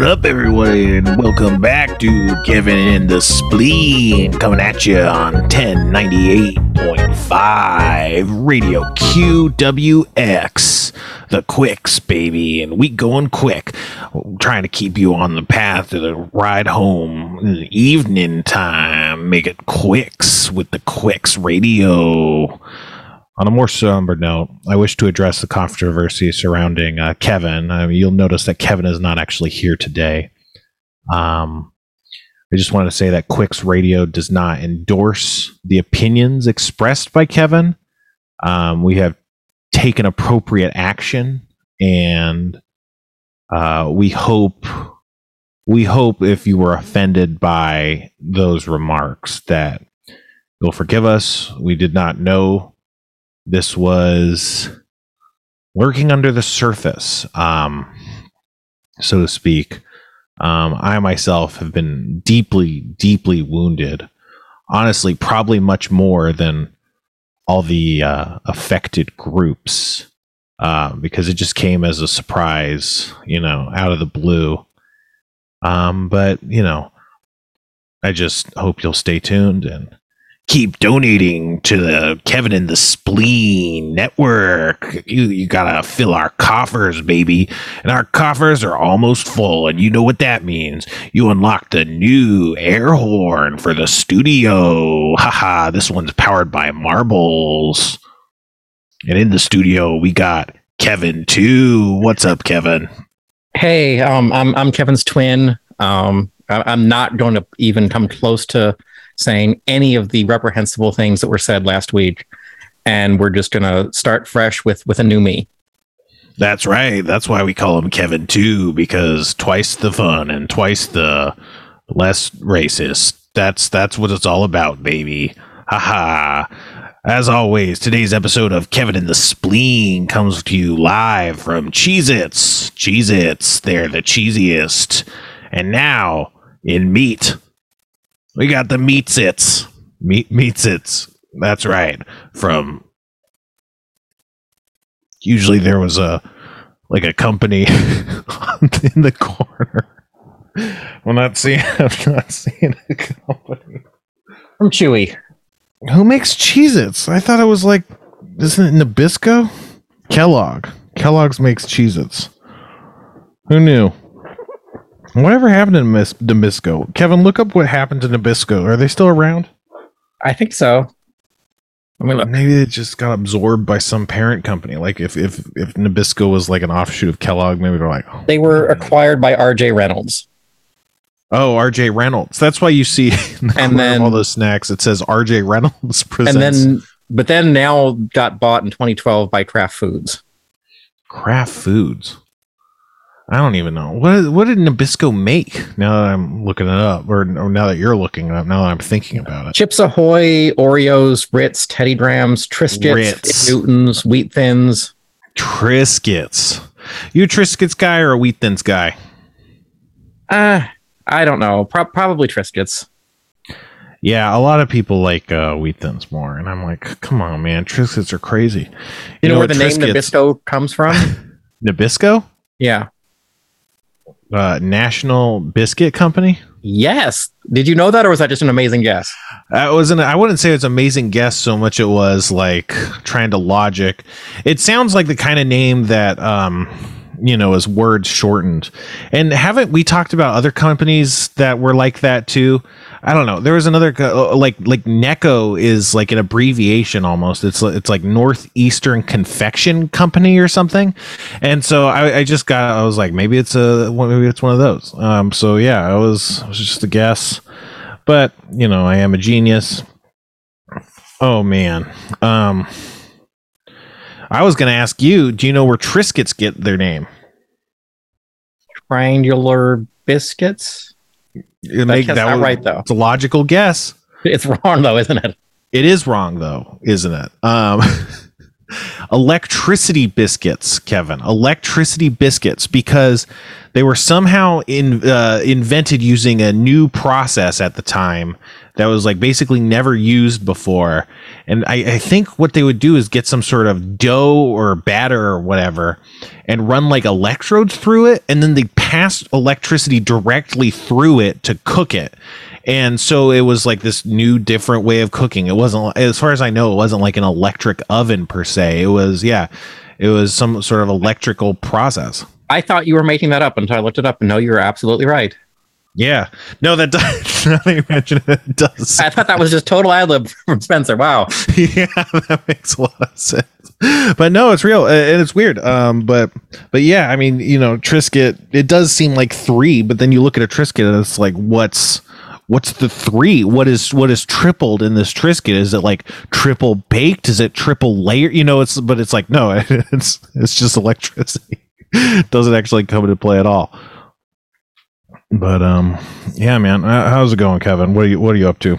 What up, everybody, and welcome back to Kevin and the Spleen, coming at you on 1098.5 Radio QWX, the Quicks, baby, and we going quick, trying to keep you on the path to the ride home in the evening time. Make it Quicks with the Quicks Radio. On a more somber note, I wish to address the controversy surrounding uh, Kevin. You'll notice that Kevin is not actually here today. Um, I just wanted to say that Quicks Radio does not endorse the opinions expressed by Kevin. Um, we have taken appropriate action, and uh, we hope we hope if you were offended by those remarks that you'll forgive us. We did not know this was lurking under the surface, um, so to speak. Um, I myself have been deeply, deeply wounded. Honestly, probably much more than all the uh, affected groups uh, because it just came as a surprise, you know, out of the blue. Um, but, you know, I just hope you'll stay tuned and keep donating to the Kevin and the Spleen network. You you gotta fill our coffers, baby. And our coffers are almost full, and you know what that means. You unlock the new air horn for the studio. Haha, this one's powered by marbles. And in the studio we got Kevin too. What's up, Kevin? Hey, um, I'm I'm Kevin's twin. Um, I, I'm not going to even come close to saying any of the reprehensible things that were said last week, and we're just going to start fresh with with a new me. That's right. That's why we call him Kevin too, because twice the fun and twice the less racist. That's that's what it's all about, baby. Haha. As always, today's episode of Kevin and the Spleen comes to you live from Cheez Its. Cheez Its, they're the cheesiest. And now, in meat, we got the meats its. Meat meats its. That's right. From usually there was a like a company in the corner. I'm not seeing I'm not seeing a company. From Chewy. Who makes Cheez Its? I thought it was like isn't it Nabisco? Kellogg. Kellogg's makes Cheez Its. Who knew? Whatever happened to Mis- Nabisco? Kevin, look up what happened to Nabisco. Are they still around? I think so. I mean, maybe it just got absorbed by some parent company. Like if if if Nabisco was like an offshoot of Kellogg, maybe they're like oh, They were acquired by R.J. Reynolds. oh R.J. Reynolds. That's why you see in the And then- all those snacks. It says R.J. Reynolds presents And then, but then now got bought in 2012 by Kraft Foods. Kraft Foods. I don't even know what what did Nabisco make. Now that I'm looking it up, or, or now that you're looking it up, now that I'm thinking about it. Chips Ahoy, Oreos, Ritz, Teddy Grahams, Triscuits, Ritz. Newtons, Wheat Thins. Triscuits. You a Triscuits guy or a Wheat Thins guy? Ah, I don't know. Pro- probably Triscuits. Yeah, a lot of people like uh, Wheat Thins more, and I'm like, come on, man, Triscuits are crazy. You, know, where what the name Nabisco comes from? Nabisco, yeah. Uh, National Biscuit Company. Yes. Did you know that, or was that just an amazing guess? That was an, I wouldn't say it's an amazing guess so much it was like trying to logic. It sounds like the kind of name that um you know is words shortened. And haven't we talked about other companies that were like that too? I don't know. There was another uh, like like Necco is like an abbreviation almost. It's it's like Northeastern Confection Company or something. And so I, I just got I was like maybe it's a maybe it's one of those. Um so yeah, I was it was just a guess but you know i am a genius oh man um i was gonna ask you do you know where triscuits get their name Triangular biscuits. It make- that's not was- right, though. it's a logical guess It's wrong though, isn't it? it is wrong though isn't it um electricity biscuits kevin electricity biscuits because they were somehow in uh, invented using a new process at the time that was like basically never used before and I, I think what they would do is get some sort of dough or batter or whatever and run like electrodes through it and then they passed electricity directly through it to cook it. And so it was like this new different way of cooking. It wasn't as far as I know, it wasn't like an electric oven per se. It was yeah, it was some sort of electrical process. I thought you were making that up until I looked it up and no, you're absolutely right. Yeah. No, that does now that you mention it, it does. I thought that was just total ad lib from Spencer. Wow. yeah, that makes a lot of sense. But no, it's real and it's weird. Um, but but yeah, I mean, you know, Triscuit. It does seem like three, but then you look at a Triscuit and it's like, what's what's the three? What is what is tripled in this Triscuit? Is it like triple baked? Is it triple layer? You know, it's but it's like no, it's it's just electricity. Doesn't actually come into play at all. But um, yeah, man, how's it going, Kevin? What are you What are you up to?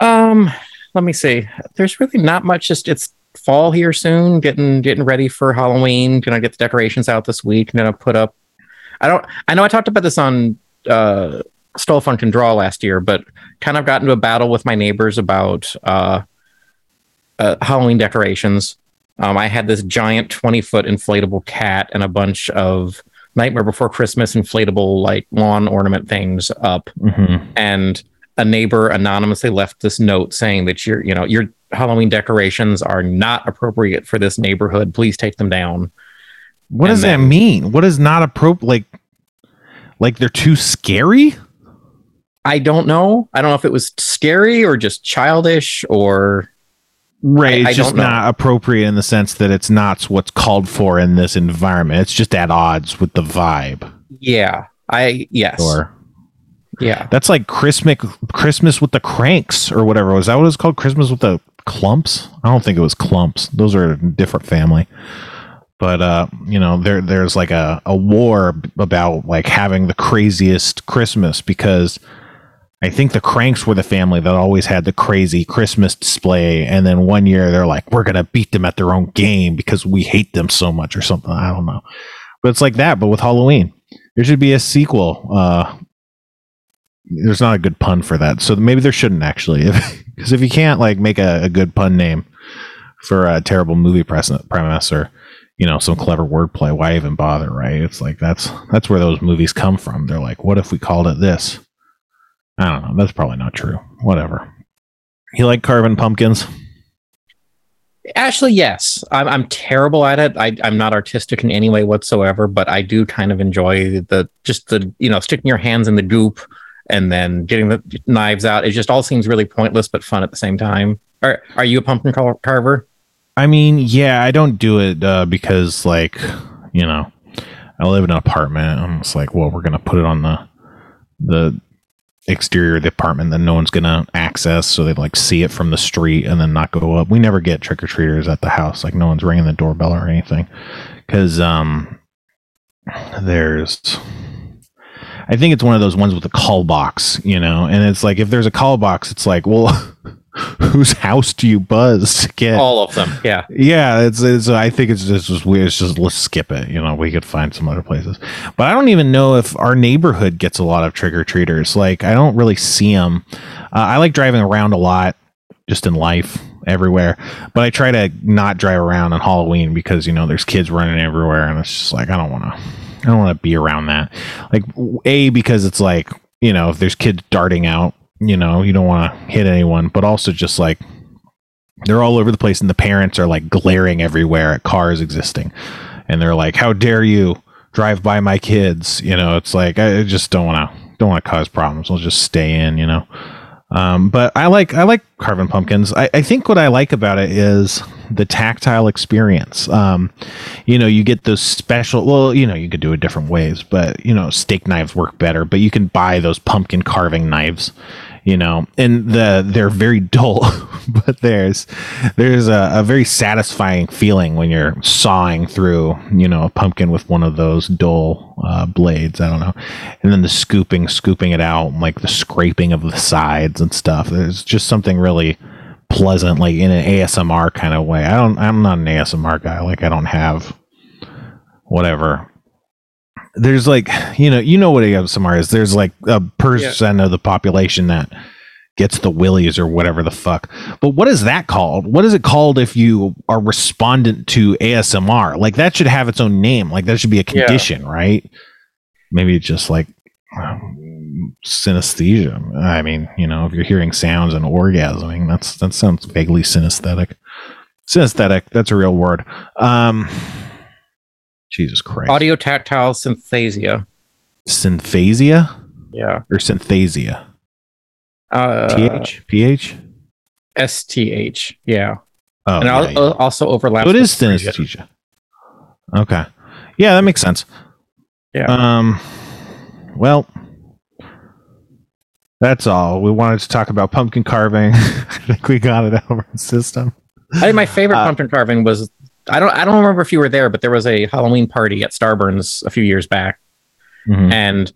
Um, let me see. There's really not much. Just it's fall here soon. Getting getting ready for Halloween. Gonna get the decorations out this week. Gonna put up. I don't. I know I talked about this on uh, Stole Fun Can Draw last year, but kind of got into a battle with my neighbors about uh, uh, Halloween decorations. Um, I had this giant 20 foot inflatable cat and a bunch of Nightmare Before Christmas inflatable like lawn ornament things up, mm-hmm. and a neighbor anonymously left this note saying that your you know your Halloween decorations are not appropriate for this neighborhood. Please take them down. What and does then, that mean? What is not appropriate? Like, like they're too scary? I don't know. I don't know if it was scary or just childish or Right. It's I just not appropriate in the sense that it's not what's called for in this environment. It's just at odds with the vibe. Yeah. I yes. Or yeah. That's like Christmas Christmas with the Kranks or whatever. Was that what it's called? Christmas with the Klumps? I don't think it was Klumps. Those are a different family. But uh, you know, there there's like a, a war about like having the craziest Christmas because I think the Kranks were the family that always had the crazy Christmas display. And then one year they're like, we're going to beat them at their own game because we hate them so much or something. I don't know. But it's like that, but with Halloween. There should be a sequel. Uh, there's not a good pun for that. So maybe there shouldn't actually. Because if, if, you can't like make a, a, good pun name for a terrible movie premise or, you know, some clever wordplay, why even bother, right? It's like that's that's where those movies come from. They're like, what if we called it this? I don't know. That's probably not true. Whatever. You like carving pumpkins? Actually, yes. I'm, I'm terrible at it. I, I'm not artistic in any way whatsoever, but I do kind of enjoy the just the you know sticking your hands in the goop and then getting the knives out. It just all seems really pointless but fun at the same time. Are Are you a pumpkin car- carver? I mean, yeah, I don't do it uh, because like you know I live in an apartment. I'm just like, well, we're gonna put it on the the exterior of the apartment that no one's gonna access so they like see it from the street and then not go up. We never get trick-or-treaters at the house like no one's ringing the doorbell or anything. Because um there's i think it's one of those ones with a call box you know? And it's like if there's a call box it's like well whose house do you buzz to get? All of them. Yeah. Yeah it's, it's i think it's just, just weird. It's just let's skip it. You know we could find some other places. But i don't even know if our neighborhood gets a lot of trick-or-treaters like i don't really see them uh, i like driving around a lot just in life everywhere. But i try to not drive around on halloween because you know there's kids running everywhere and it's just like i don't want to i don't want to be around that. Like a because it's like you know if there's kids darting out you know, you don't want to hit anyone, but also just like they're all over the place and the parents are like glaring everywhere at cars existing. And they're like, "How dare you drive by my kids?" You know, it's like I just don't want to don't want to cause problems. I'll just stay in, you know. Um, but I like I like carving pumpkins. I, I think what I like about it is the tactile experience. Um, you know, you get those special. Well, you know, you could do it different ways, but you know, steak knives work better. But you can buy those pumpkin carving knives you know and the they're very dull but there's there's a, a, very satisfying feeling when you're sawing through you know a pumpkin with one of those dull uh, blades i don't know. And then the scooping scooping it out like the scraping of the sides and stuff. There's just something really pleasant like in an asmr kind of way. I don't i'm not an asmr guy. Like i don't have whatever there's like you know you know what ASMR is. There's like a percent yeah. of the population that gets the willies or whatever the fuck. But what is that called? What is it called if you are respondent to ASMR? Like that should have its own name. Like that should be a Yeah. condition, right? Maybe it's just like um, synesthesia. I mean, you know, if you're hearing sounds and orgasming, that's that sounds vaguely synesthetic. Synesthetic, that's a real word. Um Jesus Christ. Audio tactile synthesia. Synthasia Yeah. or synthesia? Uh, PH? PH? STH. Yeah. Oh, and yeah, al- yeah. uh, also overlap. So it with synesthesia. Okay. Yeah, that makes sense. Yeah. Um well that's all. We wanted to talk about pumpkin carving. I think we got it out of our system. I think my favorite Uh, pumpkin carving was I don't I don't remember if you were there, but there was a Halloween party at Starburns a few years back, Mhm. and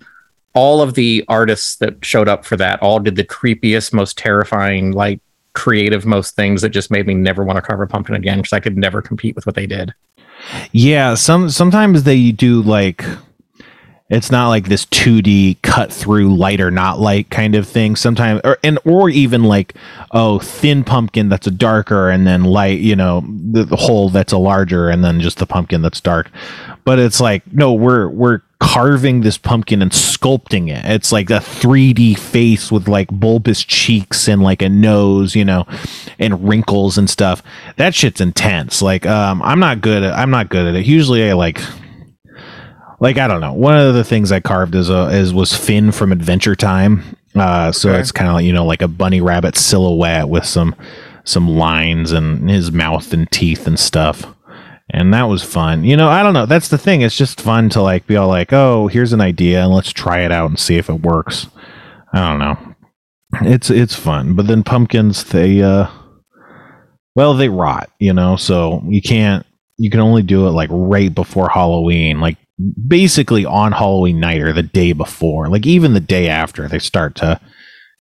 all of the artists that showed up for that all did the creepiest, most terrifying, like creative, most things that just made me never want to carve a pumpkin again because I could never compete with what they did. Yeah, some sometimes they do like it's not like this 2D cut through light or not light kind of thing. Sometimes or and or even like oh thin pumpkin that's a darker and then light, you know, the, the whole that's a larger and then just the pumpkin that's dark. But it's like no, we're we're carving this pumpkin and sculpting it. It's like a 3D face with like bulbous cheeks and like a nose, you know, and wrinkles and stuff. That shit's intense. Like um I'm not good at I'm not good at it. Usually I like like I don't know. One of the things I carved is a is was Finn from Adventure Time. Uh so Okay. it's kind of you know, like a bunny rabbit silhouette with some some lines and his mouth and teeth and stuff. And that was fun. You know, I don't know. That's the thing. It's just fun to like be all like, "Oh, here's an idea and let's try it out and see if it works." I don't know. It's it's fun. But then pumpkins they uh well, they rot, you know, so you can't you can only do it like right before Halloween, like basically on Halloween night or the day before. Like even the day after they start to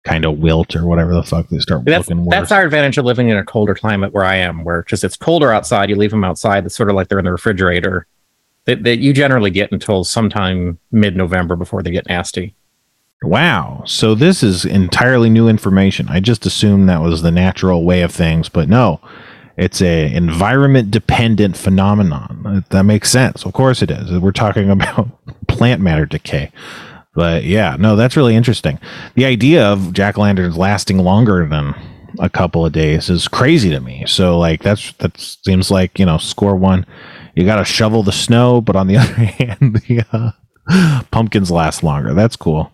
kind of wilt or whatever the fuck they start That's looking worse. that's our advantage of living in a colder climate where I am, where because it's colder outside, you leave them outside. It's sort of like they're in the refrigerator. That, that you generally get until sometime mid-November before they get nasty. Wow. So this is entirely new information. I just assumed that was the natural way of things, but no. It's a environment dependent phenomenon. That makes sense. Of course it is. We're talking about plant matter decay. But yeah, no, that's really interesting. The idea of jack o' lanterns lasting longer than a couple of days is crazy to me. So like that's that seems like, you know, score one. You got to shovel the snow, but on the other hand, the uh, pumpkins last longer. That's cool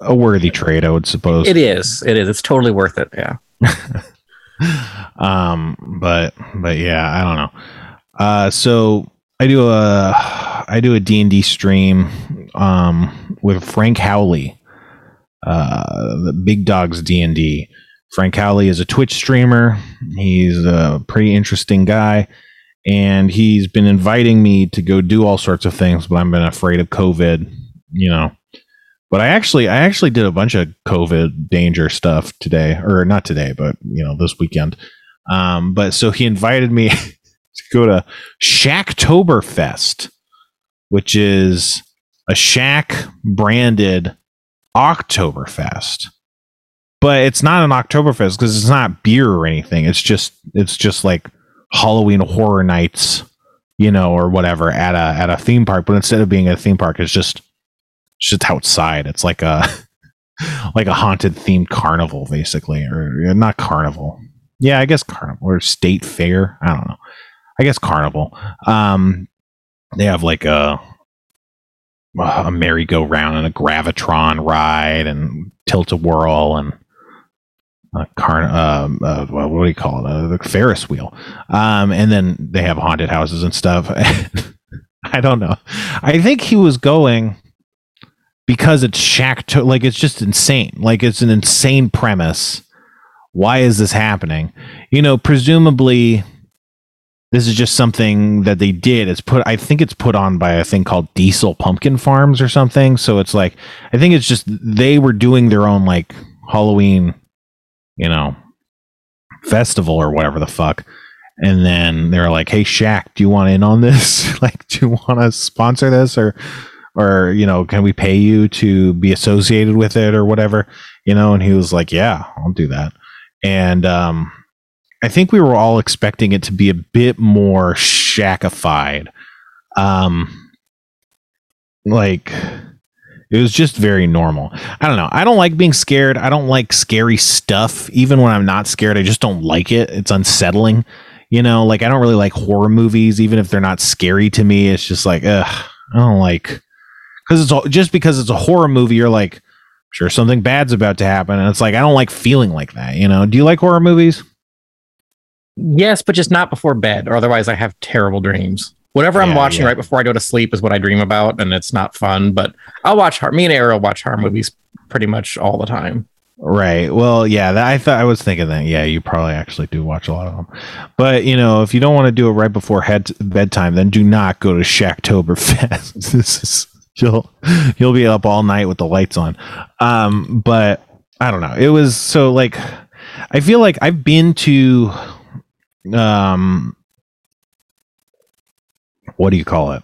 a worthy trade, I would suppose. It is. It is. It's totally worth it. Yeah. um, but but yeah, I don't know. Uh, so I do a I do a D and D stream um with Frank Howley, uh, the Big Dogs D and D. Frank Howley is a Twitch streamer. He's a pretty interesting guy, and he's been inviting me to go do all sorts of things, but I've been afraid of COVID. You know, but I actually I actually did a bunch of COVID danger stuff today, or not today, but you know this weekend. Um, but so he invited me to go to Shaqtoberfest, which is a Shaq branded Oktoberfest. But it's not an Oktoberfest because it's not beer or anything. It's just it's just like Halloween horror nights, you know, or whatever at a at a theme park. But instead of being a theme park, it's just just outside. It's like a like a haunted themed carnival, basically, or not carnival. Yeah, I guess carnival or state fair. I don't know. I guess carnival. Um, they have like a a merry-go-round and a gravitron ride and tilt-a-whirl and a car. Um, uh, what do you call it? Uh, the Ferris wheel. Um, and then they have haunted houses and stuff. I don't know. I think he was going because it's shack to like it's just insane. Like it's an insane premise. Why is this happening? You know, presumably this is just something that they did. It's put I think it's put on by a thing called Diesel Pumpkin Farms or something. So it's like I think it's just they were doing their own like Halloween, you know, festival or whatever the fuck. And then they're like, "Hey Shaq, do you want in on this? like, do you want to sponsor this or or you know can we pay you to be associated with it or whatever you know? And he was like yeah i'll do that. And um i think we were all expecting it to be a bit more shaqified. Um like it was just very normal. I don't know. I don't like being scared. I don't like scary stuff even when i'm not scared. I just don't like it. It's unsettling you know? Like i don't really like horror movies even if they're not scary to me. It's just like ugh i don't like because it's all, just because it's a horror movie you're like sure something bad's about to happen and it's like i don't like feeling like that you know do you like horror movies Yes, but just not before bed, or otherwise I have terrible dreams. Whatever I'm Yeah, watching yeah. right before I go to sleep is what I dream about, and it's not fun. But I'll watch horror. Me and Ariel watch horror movies pretty much all the time. Right. Well, yeah, that, I thought I was thinking that. Yeah, you probably actually do watch a lot of them. But you know, if you don't want to do it right before head bedtime, then do not go to Shaqtoberfest. this is you'll you'll be up all night with the lights on. Um, but I don't know. It was so like I feel like I've been to um what do you call it?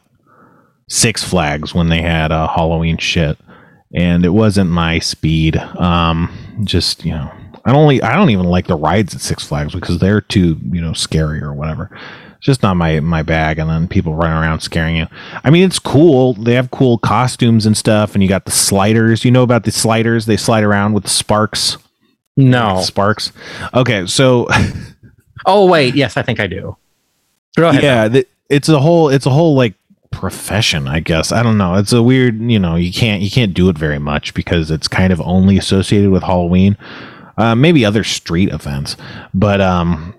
Six Flags when they had uh, Halloween shit and it wasn't my speed. Um, just you know, I don't. I don't even like the rides at Six Flags because they're too you know scary or whatever. Just not my my bag. And then people running around scaring you. I mean, it's cool. They have cool costumes and stuff, and you got the sliders. You know about the sliders? They slide around with sparks. No. Sparks. Okay, so Oh wait, yes, I think I do. Go ahead. yeah, th- it's a whole. It's a whole like profession i guess i don't know it's a weird you know you can't you can't do it very much because it's kind of only associated with halloween uh, maybe other street events but um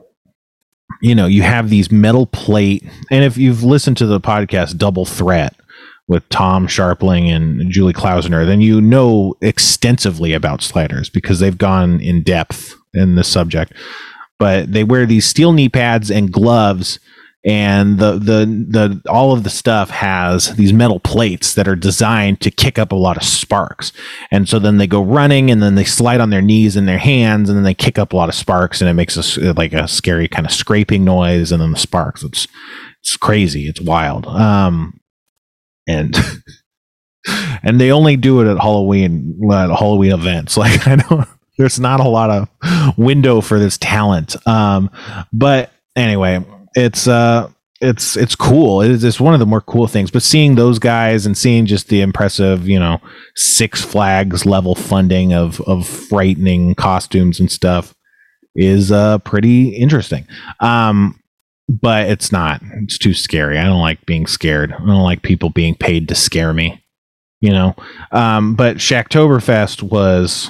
you know you have these metal plate and if you've listened to the podcast double threat with tom Scharpling and julie klausner then you know extensively about sliders because they've gone in depth in the subject. But they wear these steel knee pads and gloves and the the the all of the stuff has these metal plates that are designed to kick up a lot of sparks. And so then they go running and then they slide on their knees and their hands and then they kick up a lot of sparks and it makes a like a scary kind of scraping noise and then the sparks. It's it's crazy. It's wild. Um and and they only do it at halloween at halloween events. Like i don't there's not a lot of window for this talent. Um but anyway it's uh it's it's cool. It is it's one of the more cool things but seeing those guys and seeing just the impressive you know six flags level funding of of frightening costumes and stuff is uh pretty interesting. Um but it's not. It's too scary. I don't like being scared. I don't like people being paid to scare me you know? Um but Shaqtoberfest was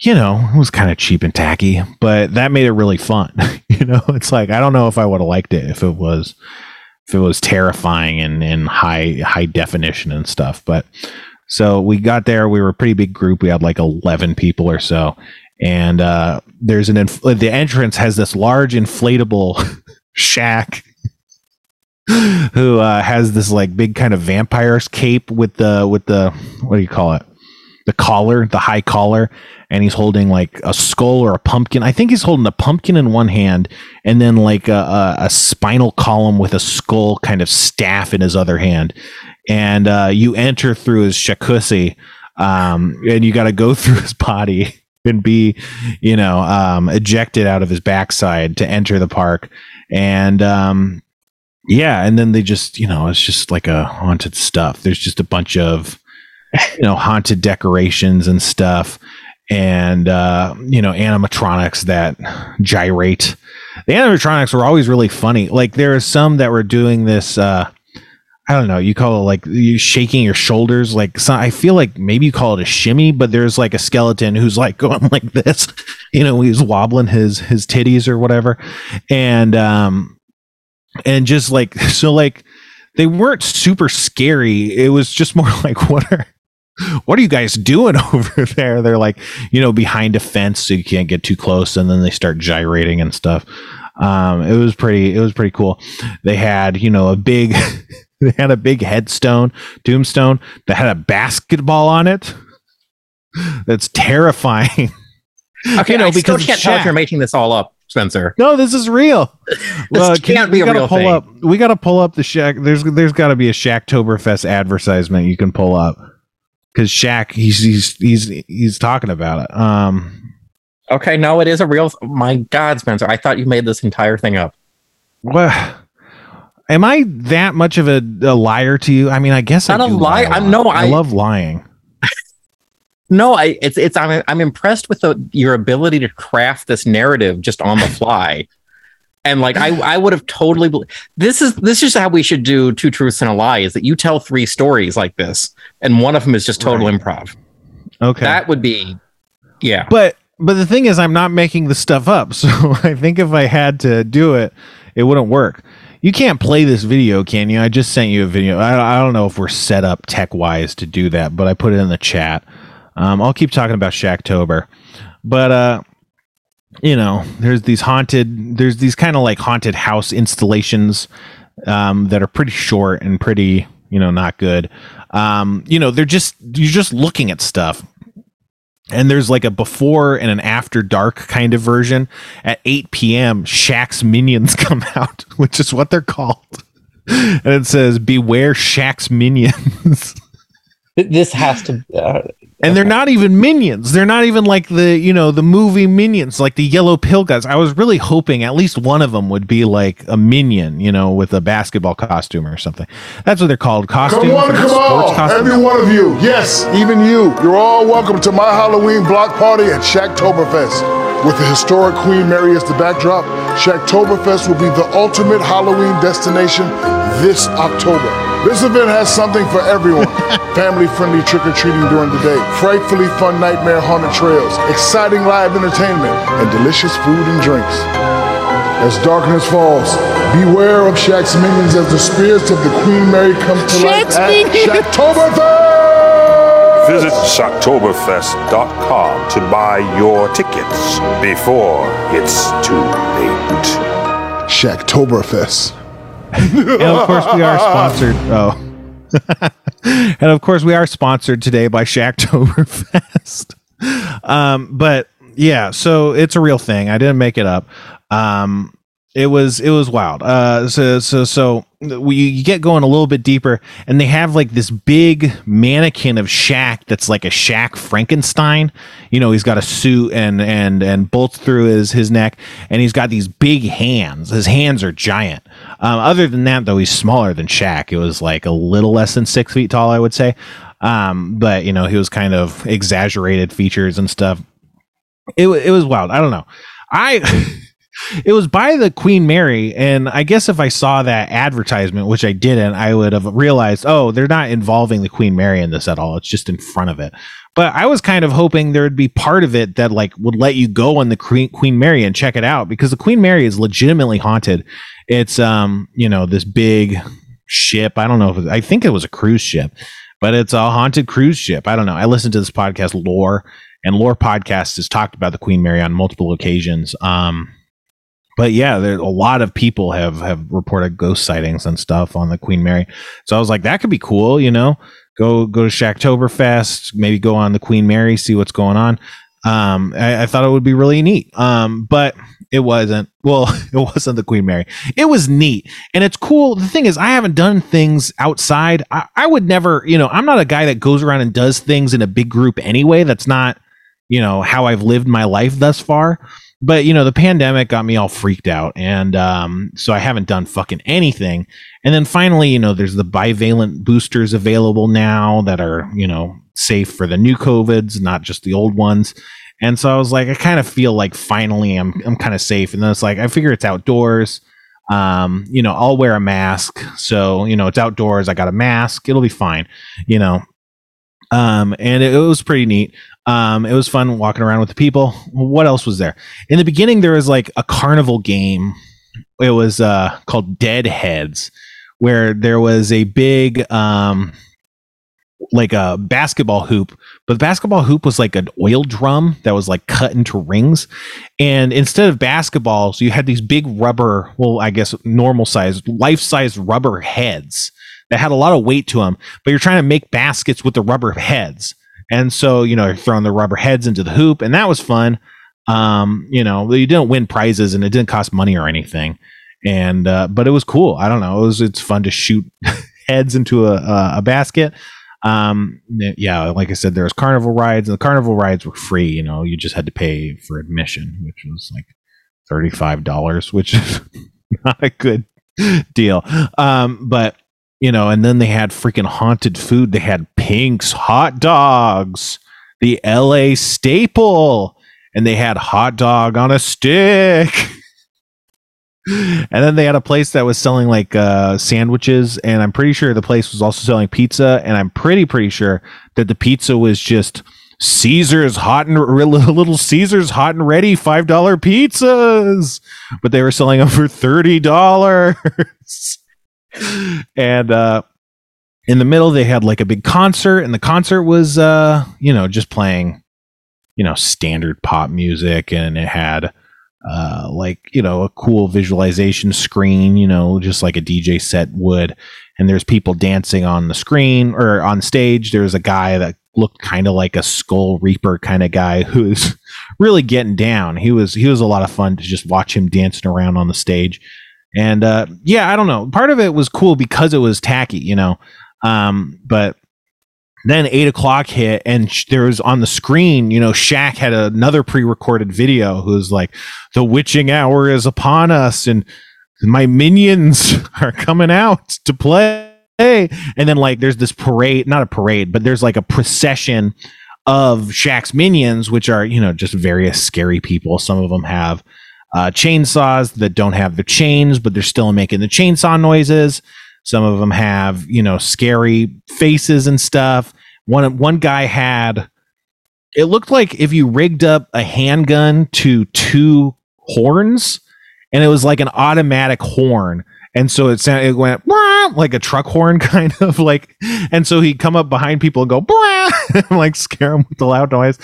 you know, it was kind of cheap and tacky, but that made it really fun. you know, it's like I don't know if I would have liked it if it was if it was terrifying and in high high definition and stuff. But so we got there. We were a pretty big group. We had like eleven people or so, and uh, there's an inf- the entrance has this large inflatable Shaq. who uh, has this like big kind of vampire's cape with the with the what do you call it the collar the high collar and he's holding like a skull or a pumpkin. I think he's holding a pumpkin in one hand and then like a, a, a spinal column with a skull kind of staff in his other hand. And uh, you enter through his shaqussy, um, and you got to go through his body and be, you know, um, ejected out of his backside to enter the park. And um, yeah, and then they just, you know, it's just like a haunted stuff. There's just a bunch of, you know, haunted decorations and stuff and uh, you know animatronics that gyrate. The animatronics were always really funny. Like there are some that were doing this. Uh, I don't know. You call it like you shaking your shoulders. Like some, I feel like maybe you call it a shimmy, but there's like a skeleton who's like going like this. You know, he's wobbling his his titties or whatever, and um, and just like so like they weren't super scary. It was just more like what are what are you guys doing over there? They're like, you know, behind a fence so you can't get too close, and then they start gyrating and stuff. Um, it was pretty. It was pretty cool. They had, you know, a big. they had a big headstone, tombstone that had a basketball on it. That's terrifying. Okay, You know, I still can't tell if you're making this all up. Spencer. No, this is real. This can't be we a real pull thing. up. We got to pull up the Shaq. There's there's got to be a Shaqtoberfest advertisement you can pull up because Shaq he's he's he's he's talking about it. Um, Okay, no, it is a real. My God, Spencer, I thought you made this entire thing up. what? Am I that much of a, a liar to you? I mean, I guess Not I a do lie. lie. I'm- no, I I- love lying. No, I it's it's I'm I'm impressed with the, your ability to craft this narrative just on the fly. And like I I would have totally bel- this is this is how we should do two truths and a lie is that you tell three stories like this and one of them is just total improv. Okay, That would be yeah. but but the thing is, I'm not making the stuff up. So I think if I had to do it, it wouldn't work. You can't play this video, can you? I just sent you a video. I, I don't know if we're set up tech wise to do that, but I put it in the chat. Um, I'll keep talking about Shaqtober, but uh, you know, there's these haunted, there's these kind of like haunted house installations um, that are pretty short and pretty, you know, not good. Um, you know, they're just you're just looking at stuff and there's like a before and an after dark kind of version. At 8 p.m., Shaq's minions come out, which is what they're called. And it says, Beware Shaq's minions. This has to uh, and they're not even minions. They're not even like the, you know, the movie minions, like the yellow pill guys. I was really hoping at least one of them would be like a minion, you know, with a basketball costume or something. That's what they're called. Costumes. Come on, come on, every one of you. Yes, even you. You're all welcome to my Halloween block party at Shaqtoberfest. With the historic Queen Mary as the backdrop, Shaqtoberfest will be the ultimate Halloween destination this October. This event has something for everyone. Family-friendly trick-or-treating during the day, frightfully fun nightmare haunted trails, exciting live entertainment, and delicious food and drinks. As darkness falls, beware of Shaq's minions as the spirits of the Queen Mary come to life at Shaqtoberfest! Visit Shocktoberfest.com to buy your tickets before it's too late. Shaqtoberfest. and of course we are sponsored. Oh. And of course we are sponsored today by Shaqtoberfest. Um but yeah so it's a real thing. I didn't make it up. Um it was it was wild. Uh so so so we you get going a little bit deeper and they have like this big mannequin of Shaq that's like a Shaq Frankenstein. You know he's got a suit and and and bolts through his his neck and he's got these big hands. His hands are giant. Um, other than that though he's smaller than Shaq. It was like a little less than six feet tall I would say. Um but you know he was kind of exaggerated features and stuff. It, it was wild. I don't know. I it was by the queen mary and i guess if i saw that advertisement which i didn't i would have realized oh they're not involving the queen mary in this at all. It's just in front of it. But i was kind of hoping there would be part of it that like would let you go on the queen, queen mary and check it out because the queen mary is legitimately haunted. It's um you know this big ship. I don't know if it, i think it was a cruise ship but it's a haunted cruise ship. I don't know. I listened to this podcast lore and lore podcast has talked about the queen mary on multiple occasions. Um but yeah there a lot of people have have reported ghost sightings and stuff on the queen mary. So i was like that could be cool you know? Go go to shaqtoberfest maybe go on the queen mary see what's going on. Um I, I thought it would be really neat. Um but it wasn't well it wasn't the queen mary. It was neat. And it's cool. The thing is i haven't done things outside. I, I would never you know i'm not a guy that goes around and does things in a big group anyway. That's not you know how i've lived my life thus far but you know the pandemic got me all freaked out and um so i haven't done fucking anything. And then finally you know there's the bivalent boosters available now that are you know safe for the new covids not just the old ones. And so i was like i kind of feel like finally i'm i'm kind of safe. And then it's like i figure it's outdoors. Um you know i'll wear a mask. So you know it's outdoors. I got a mask. It'll be fine you know. Um and it, it was pretty neat um it was fun walking around with the people. What else was there? In the beginning there was like a carnival game. It was uh called deadheads where there was a big um like a basketball hoop but the basketball hoop was like an oil drum that was like cut into rings. And instead of basketballs you had these big rubber well i guess normal size life size rubber heads that had a lot of weight to them but you're trying to make baskets with the rubber heads and so you know throwing the rubber heads into the hoop and that was fun Um, you know, you didn't win prizes and it didn't cost money or anything. And uh, but it was cool. I don't know. It was it's fun to shoot heads into a, a, a basket. Um, yeah, like I said, there was carnival rides, and the carnival rides were free. You know, you just had to pay for admission, which was like thirty five dollars, which is not a good deal. Um, but you know, and then they had freaking haunted food. They had Pink's hot dogs, the LA staple, and they had hot dog on a stick. and then they had a place that was selling like uh, sandwiches, and I'm pretty sure the place was also selling pizza, and I'm pretty pretty sure that the pizza was just Caesar's hot and little Caesar's hot and ready five dollar pizzas, but they were selling them for thirty dollars. and uh, in the middle, they had like a big concert, and the concert was uh, you know just playing you know standard pop music, and it had uh, like you know a cool visualization screen, you know, just like a DJ set would. And there's people dancing on the screen or on stage. There's a guy that looked kind of like a Skull Reaper kind of guy who's really getting down. He was he was a lot of fun to just watch him dancing around on the stage. And uh, yeah, I don't know. Part of it was cool because it was tacky, you know. Um, but then eight o'clock hit, and sh- there was on the screen, you know, Shaq had another pre-recorded video who's like, "The witching hour is upon us, and my minions are coming out to play." And then like, there's this parade, not a parade, but there's like a procession of Shaq's minions, which are you know just various scary people. Some of them have uh, chainsaws that don't have the chains, but they're still making the chainsaw noises. Some of them have, you know, scary faces and stuff. One one guy had it looked like if you rigged up a handgun to two horns and it was like an automatic horn and so it sounded it went like a truck horn kind of like and so he'd come up behind people and go and like scare them with the loud noise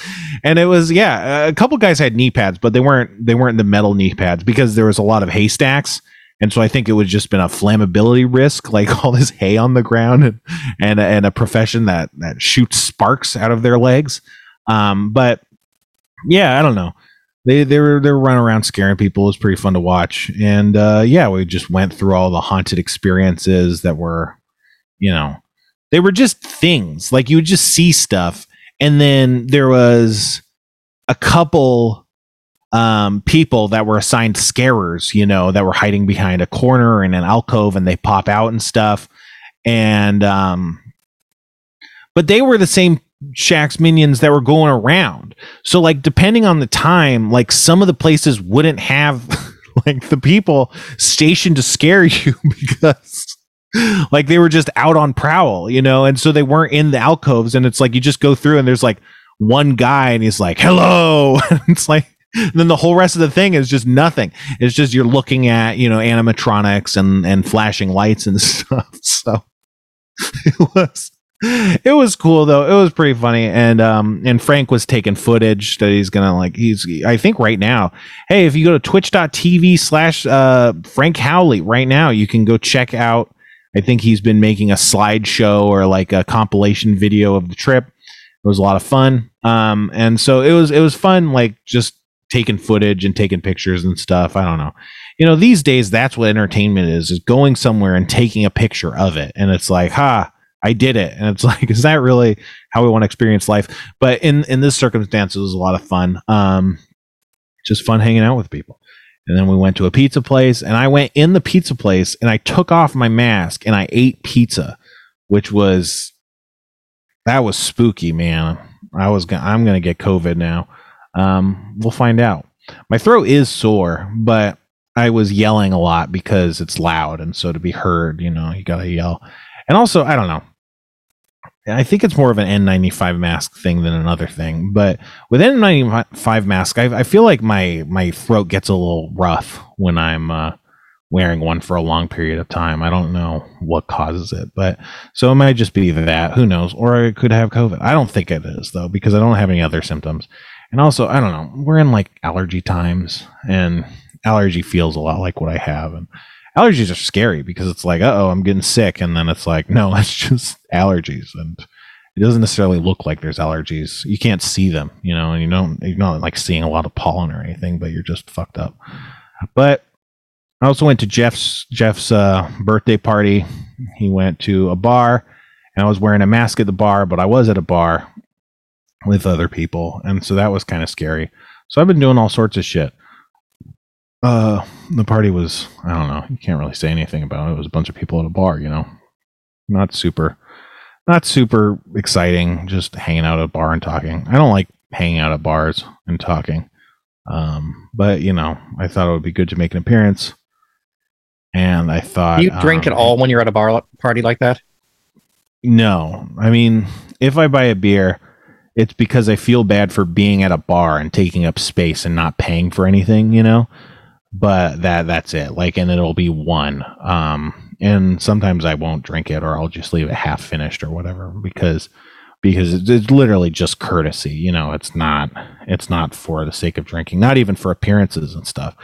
and it was yeah a couple guys had knee pads but they weren't they weren't the metal knee pads because there was a lot of haystacks and so I think it would just been a flammability risk, like all this hay on the ground, and and, and a profession that that shoots sparks out of their legs. Um, but yeah, I don't know. They they were they were running around scaring people. It was pretty fun to watch, and uh, yeah, we just went through all the haunted experiences that were, you know, they were just things like you would just see stuff, and then there was a couple um, people that were assigned scarers, you know, that were hiding behind a corner in an alcove and they pop out and stuff. And, um, but they were the same Shaq's minions that were going around. So, like, depending on the time, like, some of the places wouldn't have, like, the people stationed to scare you because, like, they were just out on prowl, you know, and so they weren't in the alcoves. And it's like you just go through and there's like one guy and he's like, hello. it's like, then the whole rest of the thing is just nothing. It's just you're looking at you know animatronics and and flashing lights and stuff. So it was it was cool though. It was pretty funny, and um and Frank was taking footage that he's gonna like. He's I think right now. Hey, if you go to twitch.tv slash uh Frank Howley right now, you can go check out. I think he's been making a slideshow or like a compilation video of the trip. It was a lot of fun. Um, and so it was it was fun, like just taking footage and taking pictures and stuff. I don't know. You know, these days that's what entertainment is, is going somewhere and taking a picture of it. And it's like, ha, I did it. And it's like, is that really how we want to experience life? But in in this circumstance, it was a lot of fun. Um just fun hanging out with people. And then we went to a pizza place and I went in the pizza place and I took off my mask and I ate pizza, which was that was spooky, man. I was gonna, I'm to get COVID now. Um, we'll find out. My throat is sore, but I was yelling a lot because it's loud, and so to be heard, you know, you gotta yell. And also, I don't know. I think it's more of an N95 mask thing than another thing. But with N95 mask, I, I feel like my my throat gets a little rough when I'm uh, wearing one for a long period of time. I don't know what causes it, but so it might just be that. Who knows? Or I could have COVID. I don't think it is though because I don't have any other symptoms. And also, I don't know, we're in like allergy times, and allergy feels a lot like what I have. And allergies are scary because it's like, oh, I'm getting sick. And then it's like, no, it's just allergies. And it doesn't necessarily look like there's allergies. You can't see them, you know, and you don't you're not like seeing a lot of pollen or anything, but you're just fucked up. But I also went to Jeff's Jeff's uh, birthday party. He went to a bar, and I was wearing a mask at the bar, but I was at a bar with other people, and so that was kind of scary. So I've been doing all sorts of shit. Uh, the party was I don't know. You can't really say anything about it. It was a bunch of people at a bar, you know. Not super, not super exciting. Just hanging out at a bar and talking. I don't like hanging out at bars and talking. Um, but you know, I thought it would be good to make an appearance. And I thought Do you drink um, at all when you're at a bar party like that? No, I mean, if I buy a beer, it's because I feel bad for being at a bar and taking up space and not paying for anything, you know. But that that's it. Like, and it'll be one. Um, and sometimes I won't drink it, or I'll just leave it half finished or whatever because because it's, literally just courtesy, you know. It's not it's not for the sake of drinking, not even for appearances and stuff.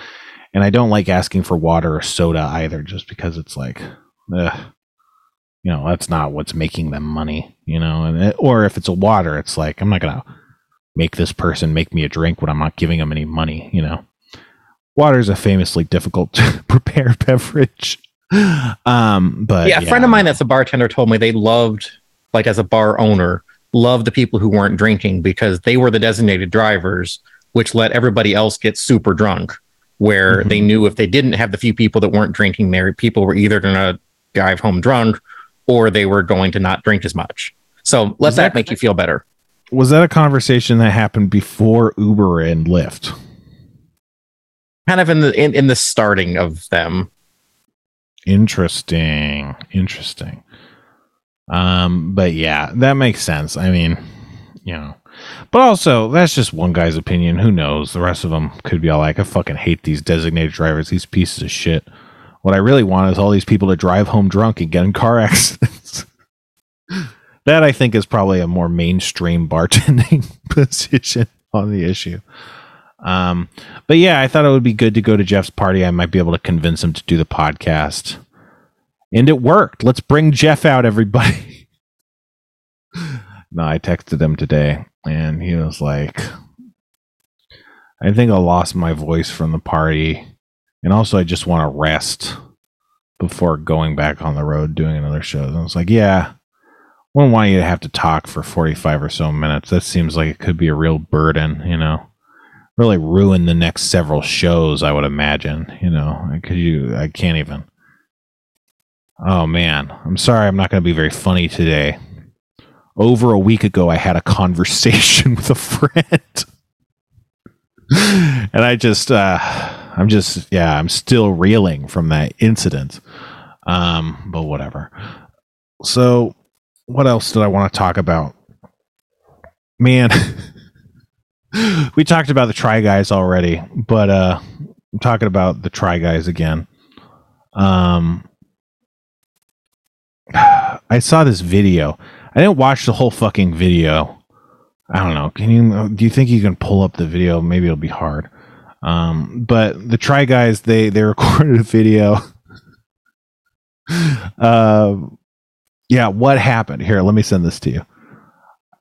And I don't like asking for water or soda either, just because it's like, ugh you know that's not what's making them money you know and it, or if it's a water it's like i'm not gonna make this person make me a drink when i'm not giving them any money you know water is a famously difficult to prepare beverage um but yeah, a friend of mine that's a bartender told me they loved, like as a bar owner, loved the people who weren't drinking because they were the designated drivers, which let everybody else get super drunk. Where Mhm. they knew if they didn't have the few people that weren't drinking there, people were either going to drive home drunk or they were going to not drink as much. So let that that- make you feel better. was that a conversation that happened before uber and lyft Kind of in the in, in the starting of them. interesting. Interesting. Um but yeah that makes sense. I mean you know but also that's just one guy's opinion. Who knows? The rest of them could be all like i fucking hate these designated drivers. These pieces of shit. What i really want is all these people to drive home drunk and get in car accidents. That i think is probably a more mainstream bartending position on the issue um but yeah i thought it would be good to go to jeff's party i might be able to convince him to do the podcast and it worked. Let's bring Jeff out, everybody. no, I texted him today and he was like, I think I lost my voice from the party. And also, I just want to rest before going back on the road doing another show. And I was like, yeah, wouldn't want you to have to talk for 45 or so minutes. That seems like it could be a real burden, you know? Really ruin the next several shows, I would imagine, you know? Because you, I can't even. Oh man, I'm sorry I'm not going to be very funny today. Over a week ago, I had a conversation with a friend. and I just, uh, I'm just, yeah, I'm still reeling from that incident. Um, but whatever. So, what else did I want to talk about? Man, we talked about the Try Guys already, but uh, I'm talking about the Try Guys again. Um, I saw this video. I didn't watch the whole fucking video. I don't know. Can you? Do you think you can pull up the video? Maybe it'll be hard. Um, but the Try Guys they they recorded a video. uh, yeah. What happened here? Let me send this to you.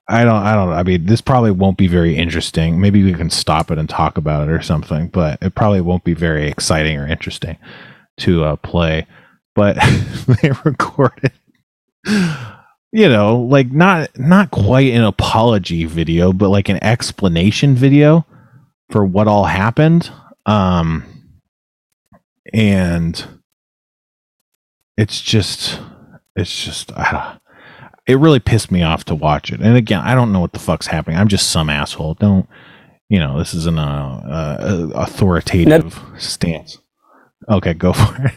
I don't. I don't. I mean, this probably won't be very interesting. Maybe we can stop it and talk about it or something. But it probably won't be very exciting or interesting to uh, play. But they recorded you know like not not quite an apology video but like an explanation video for what all happened um and it's just it's just uh, it really pissed me off to watch it and again i don't know what the fuck's happening i'm just some asshole don't you know this isn't a, a, a authoritative stance okay go for it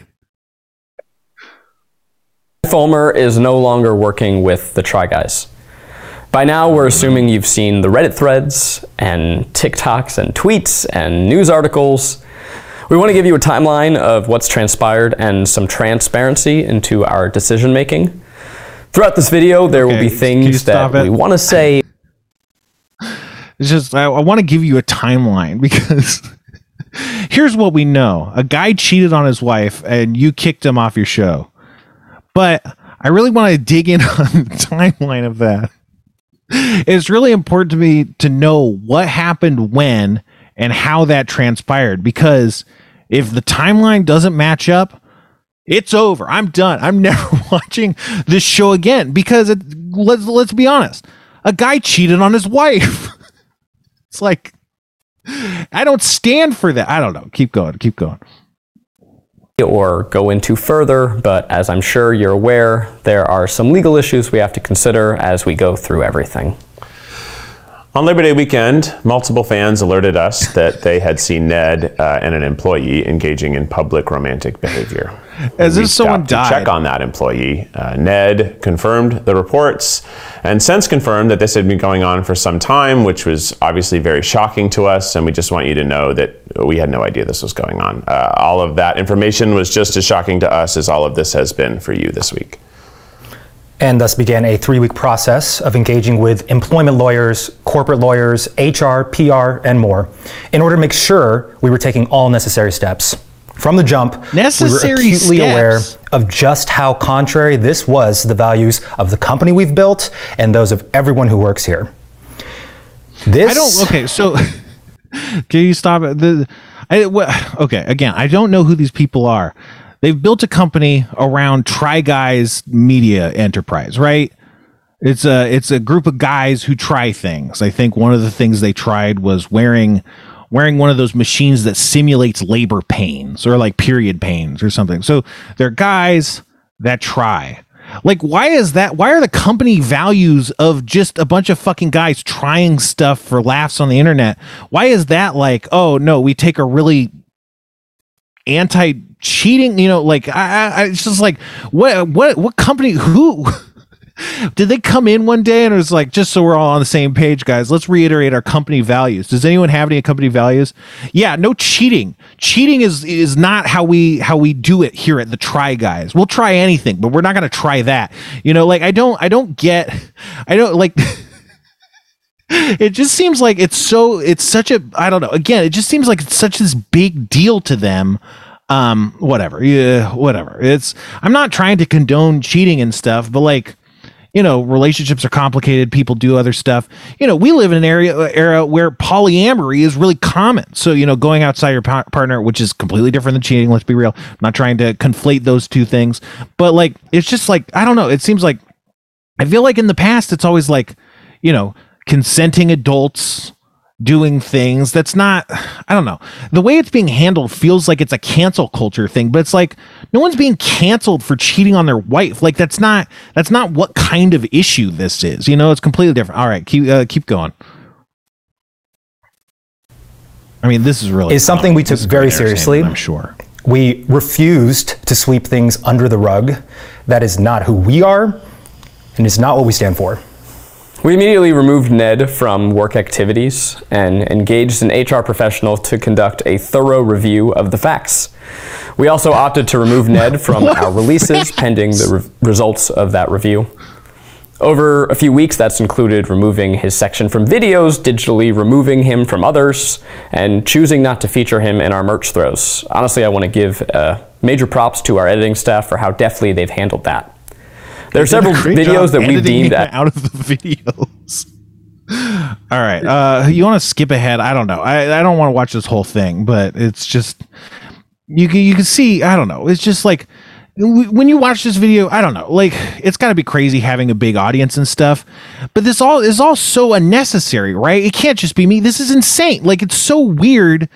Fulmer is no longer working with the Try Guys. By now, we're assuming you've seen the Reddit threads and TikToks and tweets and news articles. We want to give you a timeline of what's transpired and some transparency into our decision making. Throughout this video, there will be things that it? we want to say It's just I, I want to give you a timeline because here's what we know: a guy cheated on his wife, and you kicked him off your show. But I really want to dig in on the timeline of that it's really important to me to know what happened when and how that transpired because if the timeline doesn't match up, it's over. I'm done. I'm never watching this show again because it, let's let's be honest. A guy cheated on his wife. it's like I don't stand for that. I don't know. Keep going. Keep going. Or go into further, but as I'm sure you're aware, there are some legal issues we have to consider as we go through everything. On Labor Day weekend, multiple fans alerted us that they had seen Ned uh, and an employee engaging in public romantic behavior. As if someone stopped to died. Check on that employee. Uh, Ned confirmed the reports and since confirmed that this had been going on for some time, which was obviously very shocking to us. And we just want you to know that we had no idea this was going on. Uh, all of that information was just as shocking to us as all of this has been for you this week. And thus began a three week process of engaging with employment lawyers, corporate lawyers, HR, PR, and more in order to make sure we were taking all necessary steps. From the jump, necessary we were acutely steps. aware of just how contrary this was to the values of the company we've built and those of everyone who works here. This I don't. Okay, so can you stop it? The I, wha- okay, again, I don't know who these people are. They've built a company around Try Guys Media Enterprise, right? It's a it's a group of guys who try things. I think one of the things they tried was wearing wearing one of those machines that simulates labor pains or like period pains or something. So they're guys that try. Like why is that why are the company values of just a bunch of fucking guys trying stuff for laughs on the internet? Why is that like, oh no, we take a really anti cheating, you know, like I, I it's just like what what what company who did they come in one day and it was like just so we're all on the same page guys let's reiterate our company values. Does anyone have any company values? Yeah no cheating. Cheating is is not how we how we do it here at the try guys. We'll try anything but we're not going to try that. You know like i don't i don't get i don't like it just seems like it's so it's such a i don't know. Again it just seems like it's such this big deal to them um whatever. Yeah whatever. It's i'm not trying to condone cheating and stuff but like you know relationships are complicated. People do other stuff. You know we live in an area era where polyamory is really common. So you know going outside your pa- partner which is completely different than cheating let's be real. I'm not trying to conflate those two things. But like it's just like i don't know. It seems like I feel like in the past it's always like, you know, consenting adults doing things that's not I don't know. The way it's being handled feels like it's a cancel culture thing, but it's like no one's being canceled for cheating on their wife. Like that's not that's not what kind of issue this is. You know, it's completely different. All right, keep uh, keep going. I mean, this is really Is something we took very seriously. I'm sure. We refused to sweep things under the rug. That is not who we are, and it's not what we stand for. We immediately removed Ned from work activities and engaged an HR professional to conduct a thorough review of the facts. We also opted to remove Ned from our releases pending the re- results of that review. Over a few weeks, that's included removing his section from videos, digitally removing him from others, and choosing not to feature him in our merch throws. Honestly, I want to give uh, major props to our editing staff for how deftly they've handled that. There are several videos that we've deemed out of the videos. All right, uh, you want to skip ahead? I don't know. I, I don't want to watch this whole thing, but it's just you can you can see. I don't know. It's just like when you watch this video. I don't know. Like it's got to be crazy having a big audience and stuff, but this all is all so unnecessary, right? It can't just be me. This is insane. Like it's so weird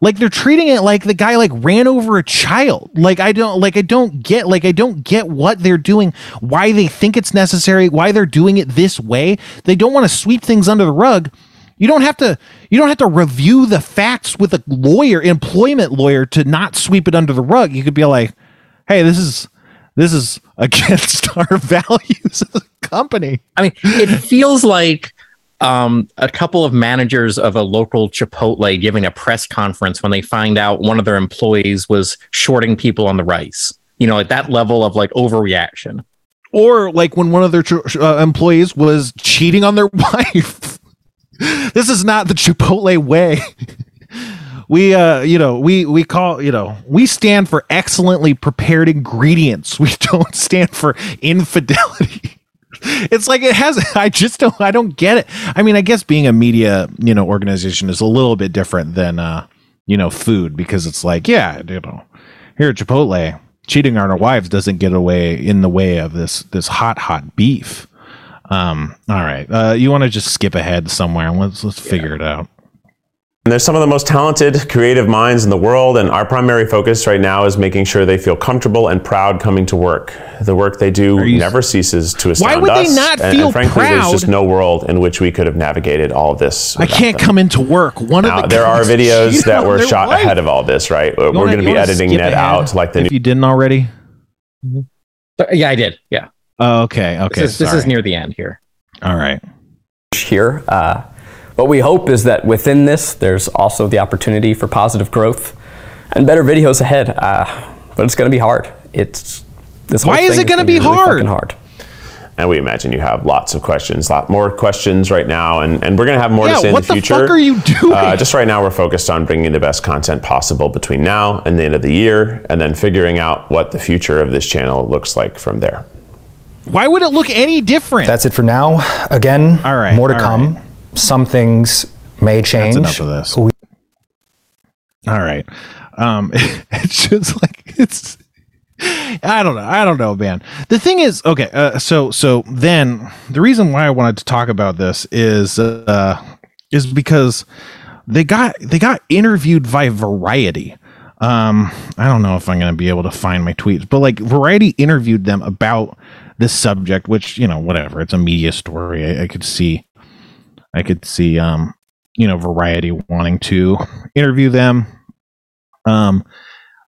like they're treating it like the guy like ran over a child. Like i don't like i don't get like i don't get what they're doing why they think it's necessary why they're doing it this way. They don't want to sweep things under the rug. You don't have to you don't have to review the facts with a lawyer employment lawyer to not sweep it under the rug. You could be like hey this is this is against our values as a company. I mean, it feels like um, a couple of managers of a local Chipotle giving a press conference when they find out one of their employees was shorting people on the rice. You know, like that level of like overreaction. or like when one of their uh, employees was cheating on their wife. this is not the Chipotle way. we uh you know we we call you know we stand for excellently prepared ingredients we don't stand for infidelity it's like it has i just don't i don't get it. I mean i guess being a media you know organization is a little bit different than uh you know food because it's like yeah you know here at chipotle cheating on our wives doesn't get away in the way of this this hot hot beef. Um all right. Uh you want to just skip ahead somewhere let's let's figure it out And they're some of the most talented, creative minds in the world, and our primary focus right now is making sure they feel comfortable and proud coming to work. The work they do you- never ceases to astound would us. they not and, feel and frankly, there's just no world in which we could have navigated all of this. i can't them. come into work one Now, of the there are guys videos cheated that were shot wife. ahead of all this, right? We're going to be editing that out, like the if you didn't already But, yeah, I did. Yeah. oh, okay okay This is, this is near the end here. all right here. Uh, what we hope is that within this, there's also the opportunity for positive growth and better videos ahead. Uh, but it's going to be hard. It's this. Why is it gonna gonna be really hard? fucking hard. And we imagine you have lots of questions, a lot more questions right now, and, and we're going to have more Yeah, to say in what the the future. fuck are you doing? Uh, just right now, we're focused on bringing the best content possible between now and the end of the year, and then figuring out what the future of this channel looks like from there. why would it look any different That's it for now. Again, All right, more to all come. right. Some things may change. enough of this. We- All right. Um, it's just like it's. I don't know. I don't know, man. The thing is, okay. Uh, so so then the reason why I wanted to talk about this is uh, is because they got they got interviewed by Variety. Um, I don't know if I'm going to be able to find my tweets, but like Variety interviewed them about this subject, which you know, whatever. It's a media story. I, I could see, I could see, um, you know, Variety wanting to interview them. Um,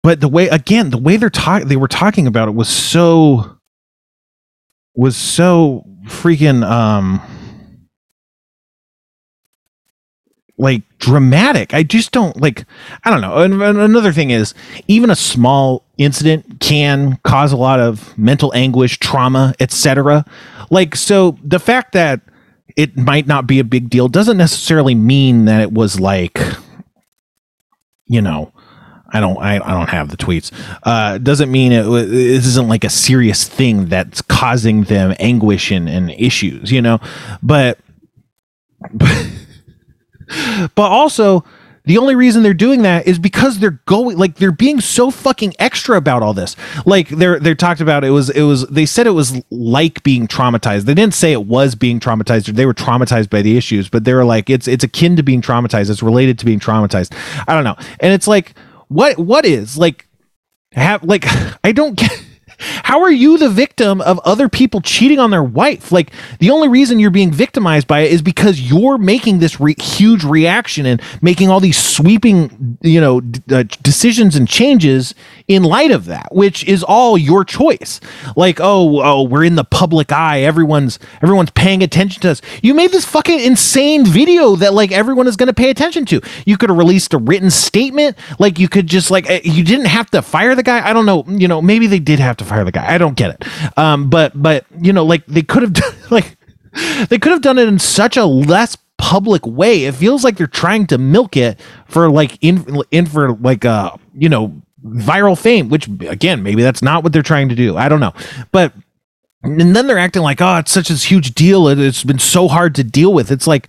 but the way again, the way they're talking, they were talking about it was so was so freaking um like dramatic. I just don't like. I don't know. And, and another thing is, even a small incident can cause a lot of mental anguish, trauma, etc. Like so, the fact that it might not be a big deal doesn't necessarily mean that it was like, you know, I don't I, I don't have the tweets. Uh, doesn't mean it this isn't like a serious thing that's causing them anguish and, and issues, you know. But but, but also the only reason they're doing that is because they're going like they're being so fucking extra about all this. Like they're they're talked about it was it was they said it was like being traumatized. They didn't say it was being traumatized or they were traumatized by the issues, but they were like it's it's akin to being traumatized. It's related to being traumatized. I don't know. And it's like what what is like have like I don't get how are you the victim of other people cheating on their wife? Like the only reason you're being victimized by it is because you're making this re- huge reaction and making all these sweeping, you know, d- uh, decisions and changes in light of that, which is all your choice. Like, oh, oh, we're in the public eye. Everyone's everyone's paying attention to us. You made this fucking insane video that like everyone is going to pay attention to. You could have released a written statement. Like you could just like eh, you didn't have to fire the guy. I don't know. You know, maybe they did have to fire the guy. I don't get it. Um, but but you know, like they could have done like they could have done it in such a less public way. It feels like they're trying to milk it for like in in for like uh you know viral fame, which again maybe that's not what they're trying to do. I don't know, but and then they're acting like oh it's such a huge deal. It, it's been so hard to deal with. It's like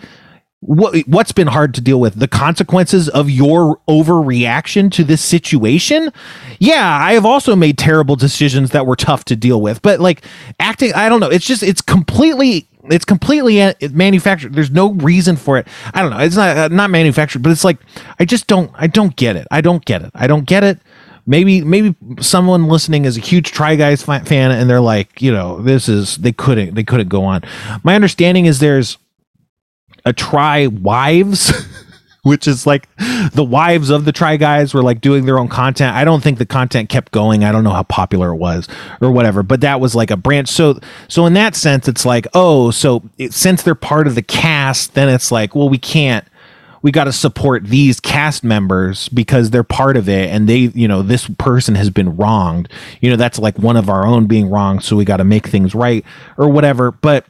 what what's been hard to deal with? The consequences of your overreaction to this situation? Yeah i have also made terrible decisions that were tough to deal with but like acting i don't know. It's just it's completely it's completely manufactured. There's no reason for it. I don't know. It's not uh, not manufactured but it's like i just don't i don't get it. I don't get it. I don't get it maybe maybe someone listening is a huge try guys fan and they're like you know this is they couldn't they couldn't go on. My understanding is there's a try wives which is like the wives of the try guys were like doing their own content. I don't think the content kept going. I don't know how popular it was or whatever but that was like a branch. So so in that sense it's like oh so it, since they're part of the cast then it's like well we can't we got to support these cast members because they're part of it and they you know this person has been wronged you know that's like one of our own being wrong so we got to make things right or whatever but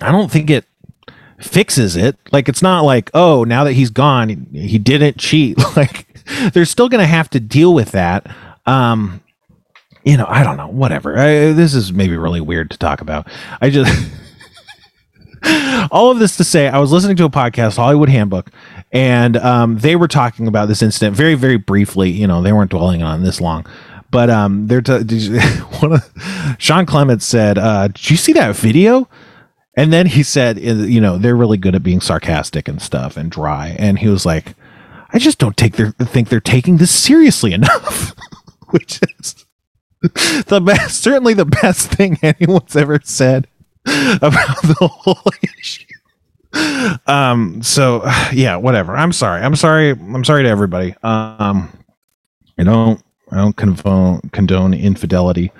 i don't think it fixes it. Like it's not like, oh, now that he's gone, he, didn't cheat. Like they're still going to have to deal with that. Um you know, I don't know, whatever. I, this is maybe really weird to talk about. I just. all of this to say, I was listening to a podcast, Hollywood Handbook, and um, they were talking about this incident very, very briefly. You know, they weren't dwelling on this long, but um, they're t- you, one of Sean Clements said, uh, "Did you see that video?" And then he said, "You know, they're really good at being sarcastic and stuff and dry." And he was like, "I just don't take their think they're taking this seriously enough," which is the best, certainly the best thing anyone's ever said about the whole issue. Um. So yeah, whatever. I'm sorry. I'm sorry. I'm sorry to everybody. Um. I don't. I don't condone condone infidelity.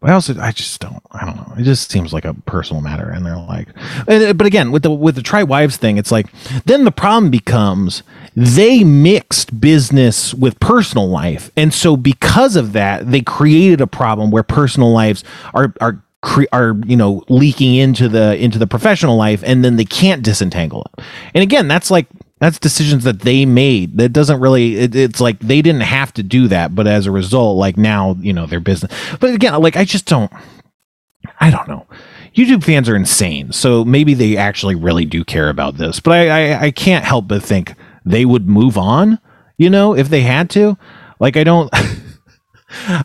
But I also I just don't I don't know. It just seems like a personal matter, and they're like, and, but again with the with the try wives thing, it's like then the problem becomes they mixed business with personal life, and so because of that, they created a problem where personal lives are are cre- are you know leaking into the into the professional life, and then they can't disentangle it. And again, that's like that's decisions that they made. That doesn't really it, it's like they didn't have to do that but as a result like now you know their business but again like i just don't i don't know. Youtube fans are insane so maybe they actually really do care about this but i i, I can't help but think they would move on you know if they had to. Like i don't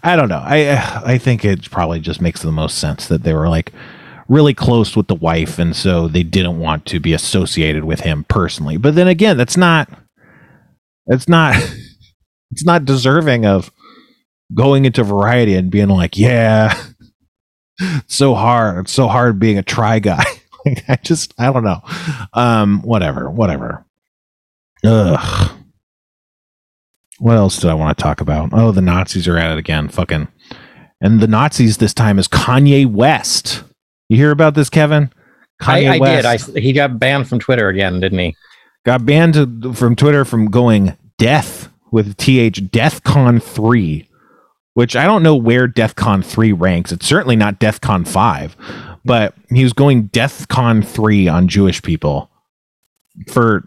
i don't know. I i think it probably just makes the most sense that they were like really close with the wife and so they didn't want to be associated with him personally. But then again that's not it's not it's not deserving of going into variety and being like yeah so hard it's so hard being a try guy. Like i just i don't know. Um whatever whatever. Ugh what else did i want to talk about oh the nazis are at it again fucking and the nazis this time is kanye west you hear about this, Kevin? I, I did. I, he got banned from Twitter again, didn't he? Got banned to, from Twitter from going death with th DeathCon three, which I don't know where DeathCon three ranks. It's certainly not DeathCon five, but he was going DeathCon three on Jewish people for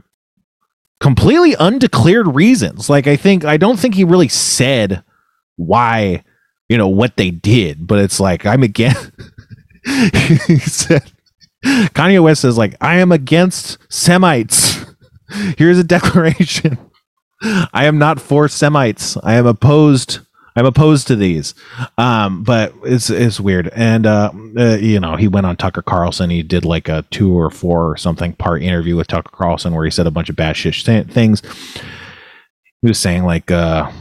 completely undeclared reasons. Like I think I don't think he really said why, you know, what they did, but it's like I'm again. he said Kanye West says like I am against Semites. Here's a declaration. I am not for Semites. I am opposed. I'm opposed to these. Um, but it's it's weird. And uh, uh, you know, he went on Tucker Carlson. He did like a two or four or something part interview with Tucker Carlson where he said a bunch of bad shit things. He was saying like uh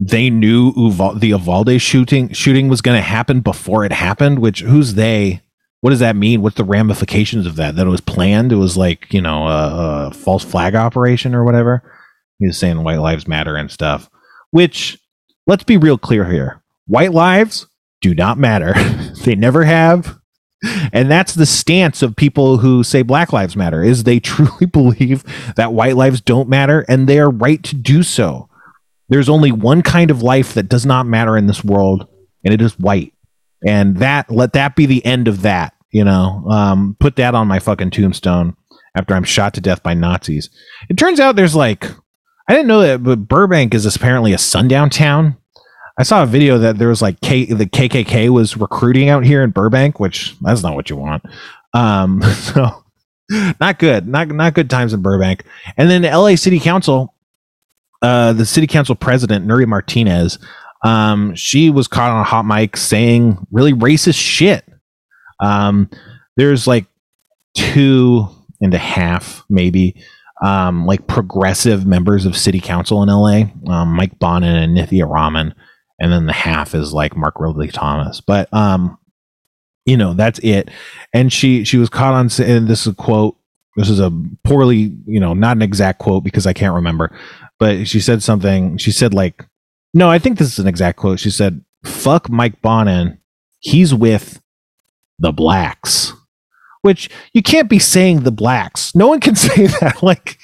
they knew Uval- the Uvalde shooting shooting was going to happen before it happened. Which who's they? What does that mean? What's the ramifications of that? That it was planned. It was like you know a, a false flag operation or whatever. He was saying white lives matter and stuff. Which let's be real clear here: white lives do not matter. they never have. And that's the stance of people who say Black Lives Matter is they truly believe that white lives don't matter and they are right to do so there's only one kind of life that does not matter in this world, and it is white. And that let that be the end of that. You know, um, put that on my fucking tombstone after I'm shot to death by Nazis. It turns out there's like I didn't know that, but Burbank is apparently a sundown town. I saw a video that there was like K, the KKK was recruiting out here in Burbank, which that's not what you want. Um, so not good, not not good times in Burbank. And then LA City Council uh, the city council president, Nury Martinez, um, she was caught on a hot mic saying really racist shit. Um, there's like two and a half, maybe, um, like progressive members of city council in LA, um, Mike Bonin and Nithya Raman, and then the half is like Mark Ridley Thomas. But um, you know, that's it. And she she was caught on and this is a quote. This is a poorly, you know, not an exact quote because I can't remember but she said something. She said like, no, I think this is an exact quote. She said, "Fuck Mike Bonin. He's with the blacks." Which you can't be saying the blacks. No one can say that. Like,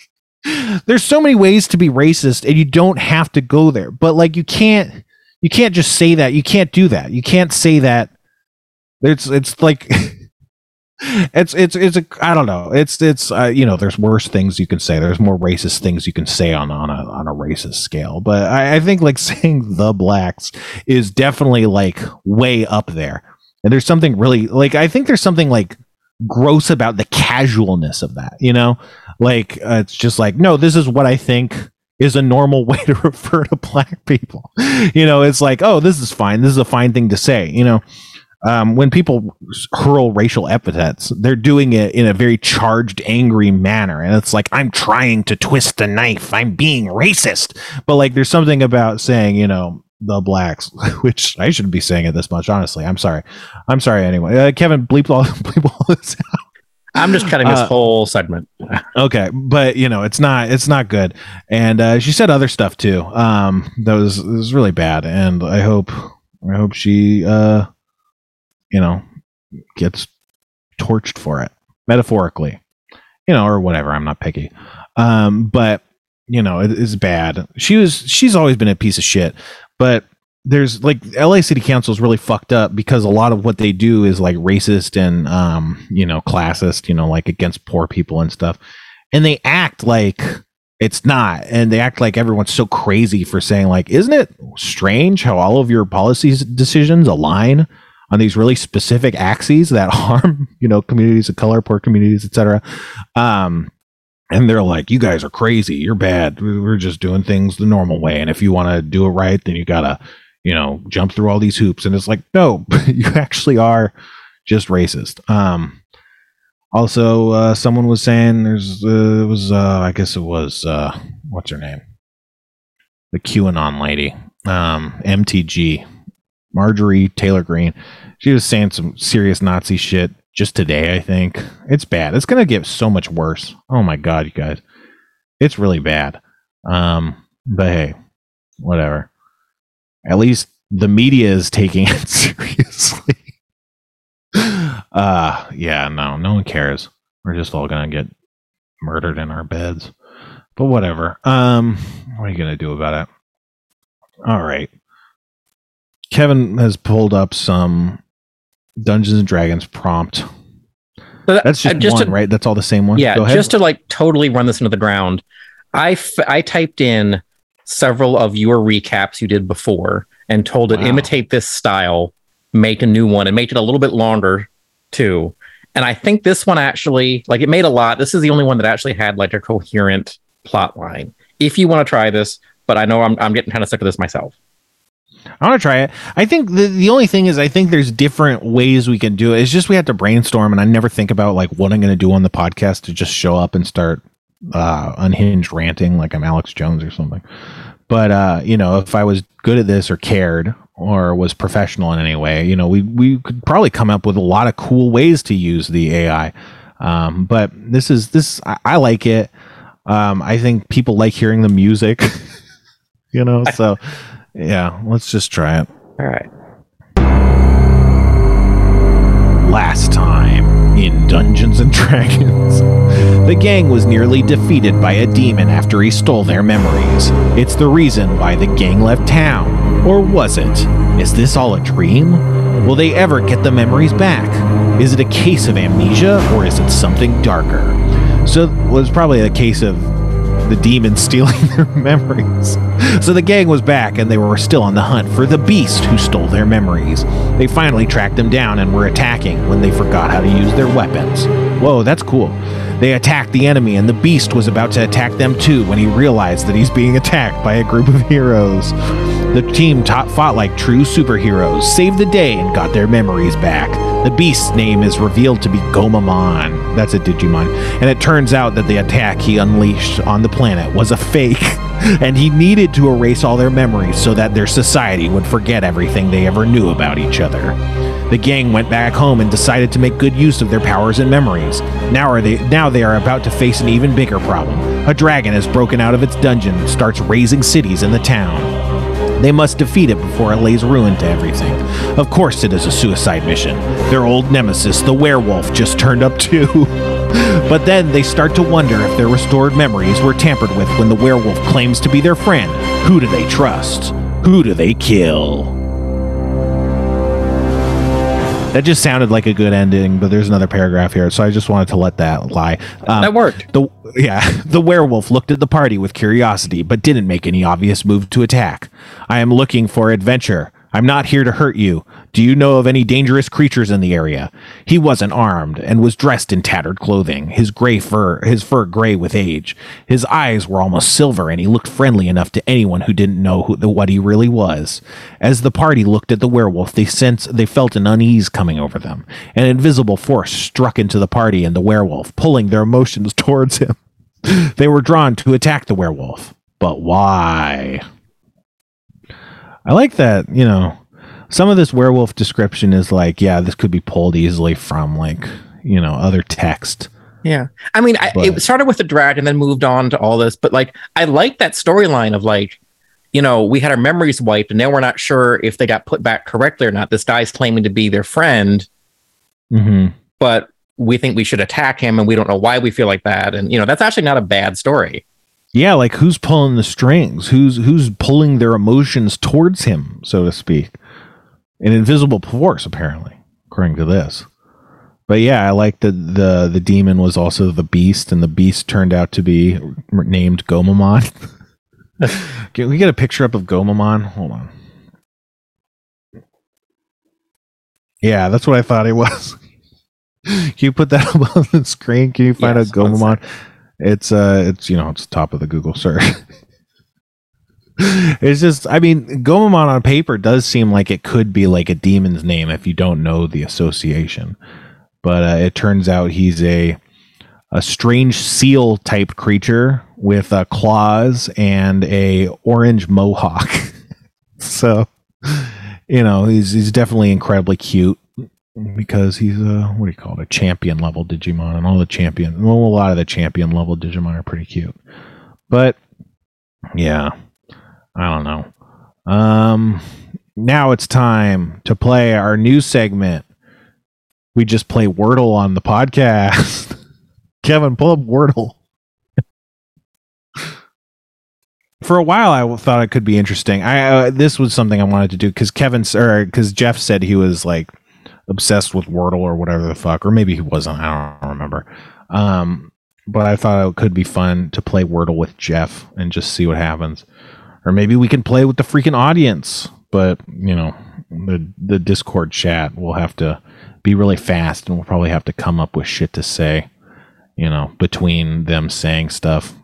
there's so many ways to be racist, and you don't have to go there. But like, you can't. You can't just say that. You can't do that. You can't say that. It's it's like it's it's it's a I don't know. It's it's uh, you know there's worse things you can say. There's more racist things you can say on on a on a racist scale. But I, I think like saying the blacks is definitely like way up there. And there's something really like I think there's something like gross about the casualness of that. You know, like uh, it's just like no, this is what I think is a normal way to refer to black people. You know, it's like oh, this is fine. This is a fine thing to say. You know um, when people hurl racial epithets, they're doing it in a very charged, angry manner. And it's like, I'm trying to twist the knife. I'm being racist. But like, there's something about saying, you know, the blacks, which I shouldn't be saying it this much, honestly. I'm sorry. I'm sorry anyway. Uh, Kevin, bleep all, bleep all this out. I'm just cutting this Uh, whole segment. okay but you know it's not it's not good and uh, she said other stuff too um that was was really bad and i hope i hope she uh you know gets torched for it metaphorically you know or whatever i'm not picky um but you know it is bad she was she's always been a piece of shit but there's like LA City Council is really fucked up because a lot of what they do is like racist and um you know classist, you know, like against poor people and stuff. And they act like it's not and they act like everyone's so crazy for saying like isn't it strange how all of your policies decisions align on these really specific axes that harm, you know, communities of color, poor communities, etc. Um and they're like, "You guys are crazy. You're bad. We're just doing things the normal way. And if you want to do it right, then you gotta you know, jump through all these hoops. And it's like, no, you actually are just racist. Um, also, uh, someone was saying there's, uh, it was, uh, I guess it was, uh, what's her name? The QAnon lady, um, MTG, Marjorie Taylor Greene. She was saying some serious Nazi shit just today, I think. It's bad. It's going to get so much worse. Oh my God, you guys. It's really bad. Um, but hey, whatever at least the media is taking it seriously. uh yeah, no, no one cares. We're just all gonna get murdered in our beds. But whatever. Um what are you gonna do about it? All right. Kevin has pulled up some Dungeons and Dragons prompt. So that- That's just, uh, just one, to- right? That's all the same one. Yeah, Go ahead. just to like totally run this into the ground. I, f- I typed in several of your recaps you did before and told it Wow. imitate this style, make a new one, and make it a little bit longer too. And I think this one actually, like, it made a lot. This is the only one that actually had like a coherent plot line. If you want to try this, but I know I'm I'm getting kind of sick of this myself. I want to try it. I think the the only thing is I think there's different ways we can do it. It's just we have to brainstorm, and I never think about like what I'm going to do on the podcast to just show up and start uh, unhinged ranting like I'm Alex Jones or something. But uh, you know, if I was good at this or cared or was professional in any way, you know, we we could probably come up with a lot of cool ways to use the AI. Um, but this is this I, I like it. Um, I think people like hearing the music. you know, so yeah, let's just try it. All right. Last time in Dungeons and Dragons, the gang was nearly defeated by a demon after he stole their memories. It's the reason why the gang left town. Or was it? Is this all a dream? Will they ever get the memories back? Is it a case of amnesia or is it something darker? So it was probably a case of the demon stealing their memories. So the gang was back and they were still on the hunt for the beast who stole their memories. They finally tracked them down and were attacking when they forgot how to use their weapons. Whoa, that's cool. They attacked the enemy and the beast was about to attack them too when he realized that he's being attacked by a group of heroes. The team fought like true superheroes, saved the day, and got their memories back. The beast's name is revealed to be Gomamon. That's a Digimon. And it turns out that the attack he unleashed on the planet was a fake. And he needed to erase all their memories so that their society would forget everything they ever knew about each other. The gang went back home and decided to make good use of their powers and memories. Now are they now they are about to face an even bigger problem. A dragon has broken out of its dungeon and starts raising cities in the town. They must defeat it before it lays ruin to everything. Of course, it is a suicide mission. Their old nemesis, the werewolf, just turned up too. but then they start to wonder if their restored memories were tampered with when the werewolf claims to be their friend. Who do they trust? Who do they kill? That just sounded like a good ending, but there's another paragraph here, so I just wanted to let that lie. Um, that worked. the yeah, the werewolf looked at the party with curiosity, but didn't make any obvious move to attack. I am looking for adventure. I'm not here to hurt you. Do you know of any dangerous creatures in the area? He wasn't armed and was dressed in tattered clothing, his gray fur, his fur gray with age. His eyes were almost silver, and he looked friendly enough to anyone who didn't know who, what he really was. As the party looked at the werewolf, they sensed they felt an unease coming over them. An invisible force struck into the party and the werewolf, pulling their emotions towards him. they were drawn to attack the werewolf. But why? I like that, you know, some of this werewolf description is like, yeah, this could be pulled easily from like, you know, other text. Yeah. I mean, I, it started with the drag and then moved on to all this, but like, I like that storyline of like, you know, we had our memories wiped and now we're not sure if they got put back correctly or not. This guy's claiming to be their friend, Mm-hmm. but we think we should attack him and we don't know why we feel like that. And, you know, that's actually not a bad story. Yeah, like who's pulling the strings? Who's who's pulling their emotions towards him, so to speak? An invisible force, apparently, according to this. But yeah, I like that the the demon was also the beast, and the beast turned out to be named Gomamon. Can we get a picture up of Gomamon? Hold on. Yeah, that's what I thought it was. Can you put that up on the screen? Can you find Yes, Gomamon? It's uh it's you know, it's top of the Google search. it's just I mean, Gomamon on paper does seem like it could be like a demon's name if you don't know the association. But uh, it turns out he's a a strange seal type creature with uh, claws and a orange mohawk. so, you know, he's he's definitely incredibly cute because he's a what do you call it? A champion level Digimon, and all the champion, well, a lot of the champion level Digimon are pretty cute. But yeah, I don't know. Um, now it's time to play our new segment. We just play Wordle on the podcast. Kevin, pull up Wordle. For a while, I thought it could be interesting. I uh, this was something I wanted to do because Kevin or because Jeff said he was like obsessed with Wordle or whatever the fuck, or maybe he wasn't. I don't remember. Um, but I thought it could be fun to play Wordle with Jeff and just see what happens, or maybe we can play with the freaking audience. But you know, the the Discord chat will have to be really fast, and we'll probably have to come up with shit to say. You know, between them saying stuff,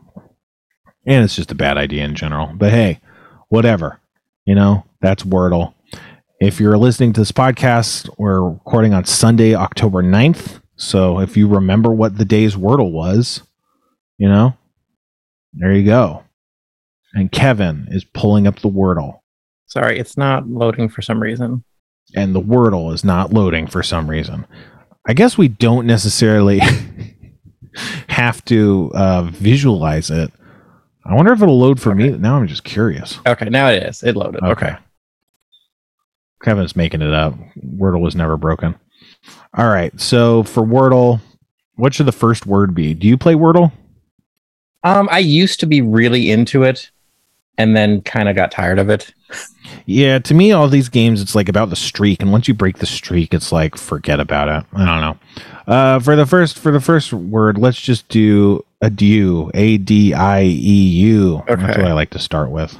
and it's just a bad idea in general. But hey, whatever. You know, that's Wordle. If you're listening to this podcast, we're recording on Sunday, October 9th. So if you remember what the day's Wordle was, you know, there you go. And Kevin is pulling up the Wordle, Sorry, it's not loading for some reason. and the Wordle is not loading for some reason. I guess we don't necessarily have to uh, visualize it. I wonder if it'll load for me. Now I'm just curious. Okay, now it is. It loaded. Okay. Kevin's making it up. Wordle was never broken. All right. So for Wordle, what should the first word be? Do you play Wordle? Um, I used to be really into it and then kind of got tired of it. Yeah, to me, all these games, it's like about the streak, and once you break the streak, it's like forget about it. I don't know. Uh, for the first for the first word, let's just do adieu. A D I E U. Okay. That's what I like to start with.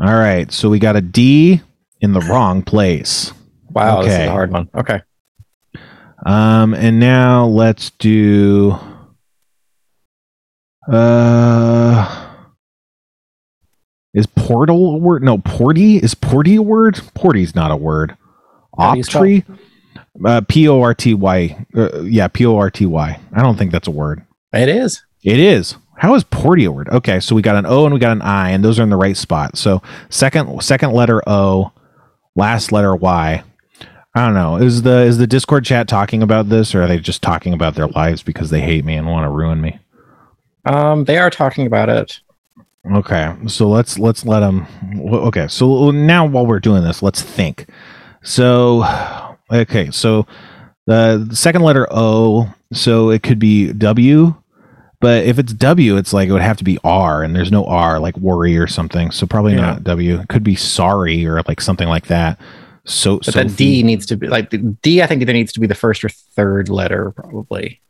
All right, so we got a D in the wrong place. Wow, this is Okay. a hard one. Okay. Um, and now let's do. Uh, is portal a word? No, porty is porty a word? Porty's not a word. How do you spell- Optry, uh, P O R T Y. Uh, yeah, P O R T Y. I don't think that's a word. It is. It is. How is porty a word? Okay, so we got an O and we got an I, and those are in the right spot. So second second letter O, last letter Y. I don't know. Is the is the Discord chat talking about this, or are they just talking about their lives because they hate me and want to ruin me? Um, they are talking about it. Okay, so let's let's let them. Okay, so now while we're doing this, let's think. So, okay, so the second letter O, so it could be W, but if it's W, it's like it would have to be R, and there's no R, like worry or something. So probably Yeah. not W. It could be sorry or like something like that. So But that D needs to be like the D. I think there needs to be the first or third letter, probably.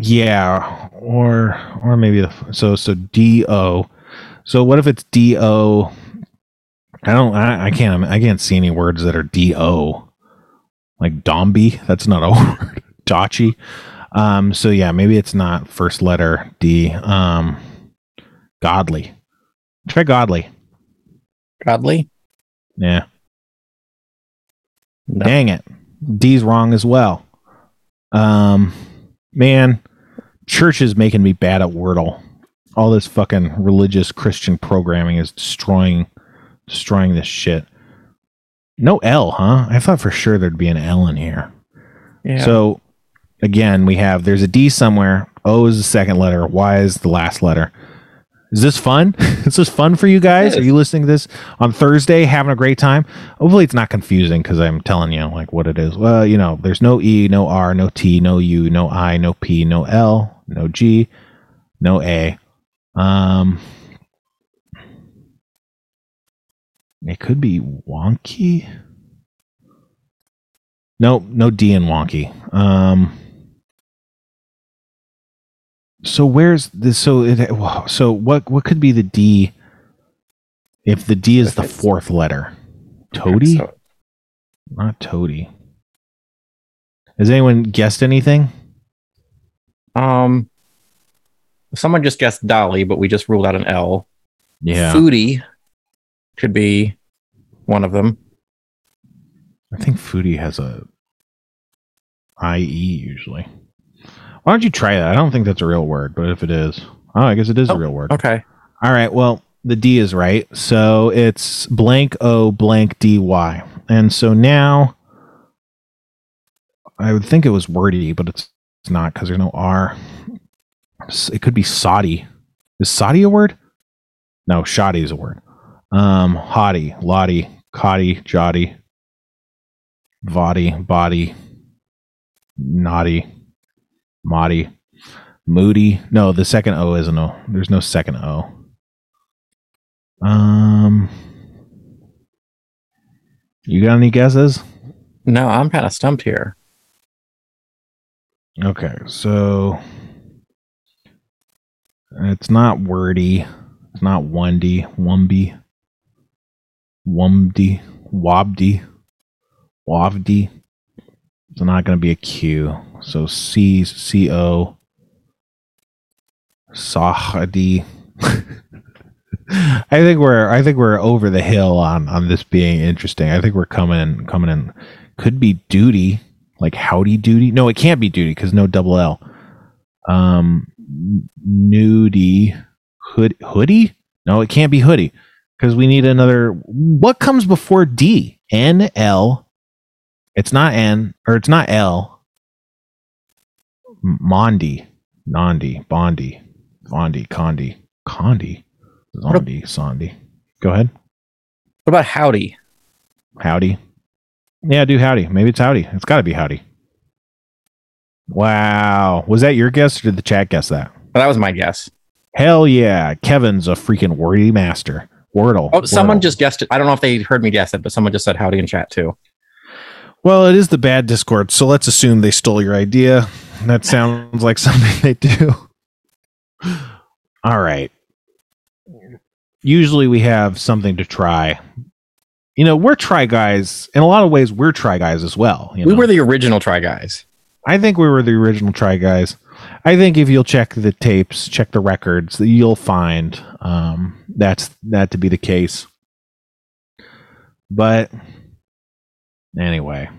Yeah, or or maybe the so so D O. So what if it's D O? I don't. I, I can't. I can't see any words that are D O. Like Dombey. That's not a word. Dachi. Um. So yeah, maybe it's not first letter D. Um. Godly. Try godly. Godly. Yeah. No. Dang it. D's wrong as well. Um, man, church is making me bad at Wordle. All this fucking religious Christian programming is destroying, destroying this shit. No L, huh? I thought for sure there'd be an L in here. Yeah. So, again, we have there's a D somewhere. O is the second letter. Y is the last letter. Is this fun? is this fun for you guys? Are you listening to this on Thursday, having a great time? Hopefully, it's not confusing because I'm telling you like what it is. Well, you know, there's no E, no R, no T, no U, no I, no P, no L, no G, no A. Um, it could be wonky. No, no D in wonky. Um. So where's this? So it. So what? What could be the D? If the D is the fourth letter, Toady, So- not Toady. Has anyone guessed anything? um, someone just guessed Dolly, but we just ruled out an L. Yeah, Foodie could be one of them. I think Foodie has a IE usually. Why don't you try that? I don't think that's a real word, but if it is, oh, I guess it is a Oh, real word. Okay. All right. Well, the D is right. So it's blank O blank DY. And so now I would think it was wordy, but it's, it's not because there's no R. It could be Saudi. Is Saudi a word? No, shoddy is a word. Um, hottie, lottie, cotty, jotty, vody, body, naughty, Modi, Moody. No, the second O isn't O. There's no second O. Um, you got any guesses? No, I'm kind of stumped here. Okay, so it's not wordy. It's not Wendy, Wumby, Wumdy, Wabdy, Wavdy. It's not going to be a Q. So C, C O, Sahadi. I think we're I think we're over the hill on on this being interesting. I think we're coming in coming in. Could be duty like howdy duty. No, it can't be duty because no double L. Um, nudie hood hoodie. No, it can't be hoodie because we need another. What comes before D? N L. It's not N or it's not L. Mondi, Nandi, Bondi, Bondi, Condi, Condi, Zondi, Sondi. Go ahead. What about Howdy? Howdy. Yeah, do howdy. Maybe it's howdy. It's got to be howdy. Wow. Was that your guess or did the chat guess that? Well, that was my guess. Hell yeah. Kevin's a freaking wordy master. Wordle. Oh, someone Wordle. just guessed it. I don't know if they heard me guess it, but someone just said Howdy in chat too. Well, it is the bad Discord, so let's assume they stole your idea. That sounds like something they do. All right. Usually we have something to try. You know, we're try guys. In a lot of ways, we're try guys as well. you We were the original Try Guys. I think we were the original Try Guys. I think if you'll check the tapes, check the records, you'll find um, that's that to be the case. But anyway,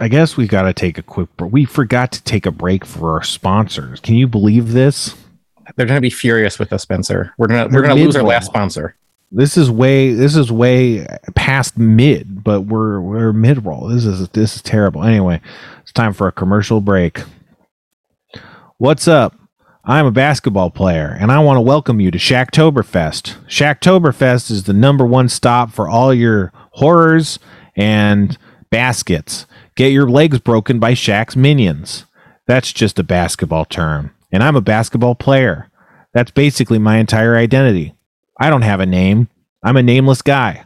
I guess we've got to take a quick. br- We forgot to take a break for our sponsors. Can you believe this? They're going to be furious with us, Spencer. We're gonna we're gonna lose our last sponsor. This is way this is way past mid, but we're we're mid roll. This is this is terrible. Anyway, it's time for a commercial break. What's up? I'm a basketball player and I want to welcome you to Shaqtoberfest. Shaqtoberfest is the number one stop for all your horrors and baskets. Get your legs broken by Shaq's minions. That's just a basketball term. And I'm a basketball player. That's basically my entire identity. I don't have a name. I'm a nameless guy.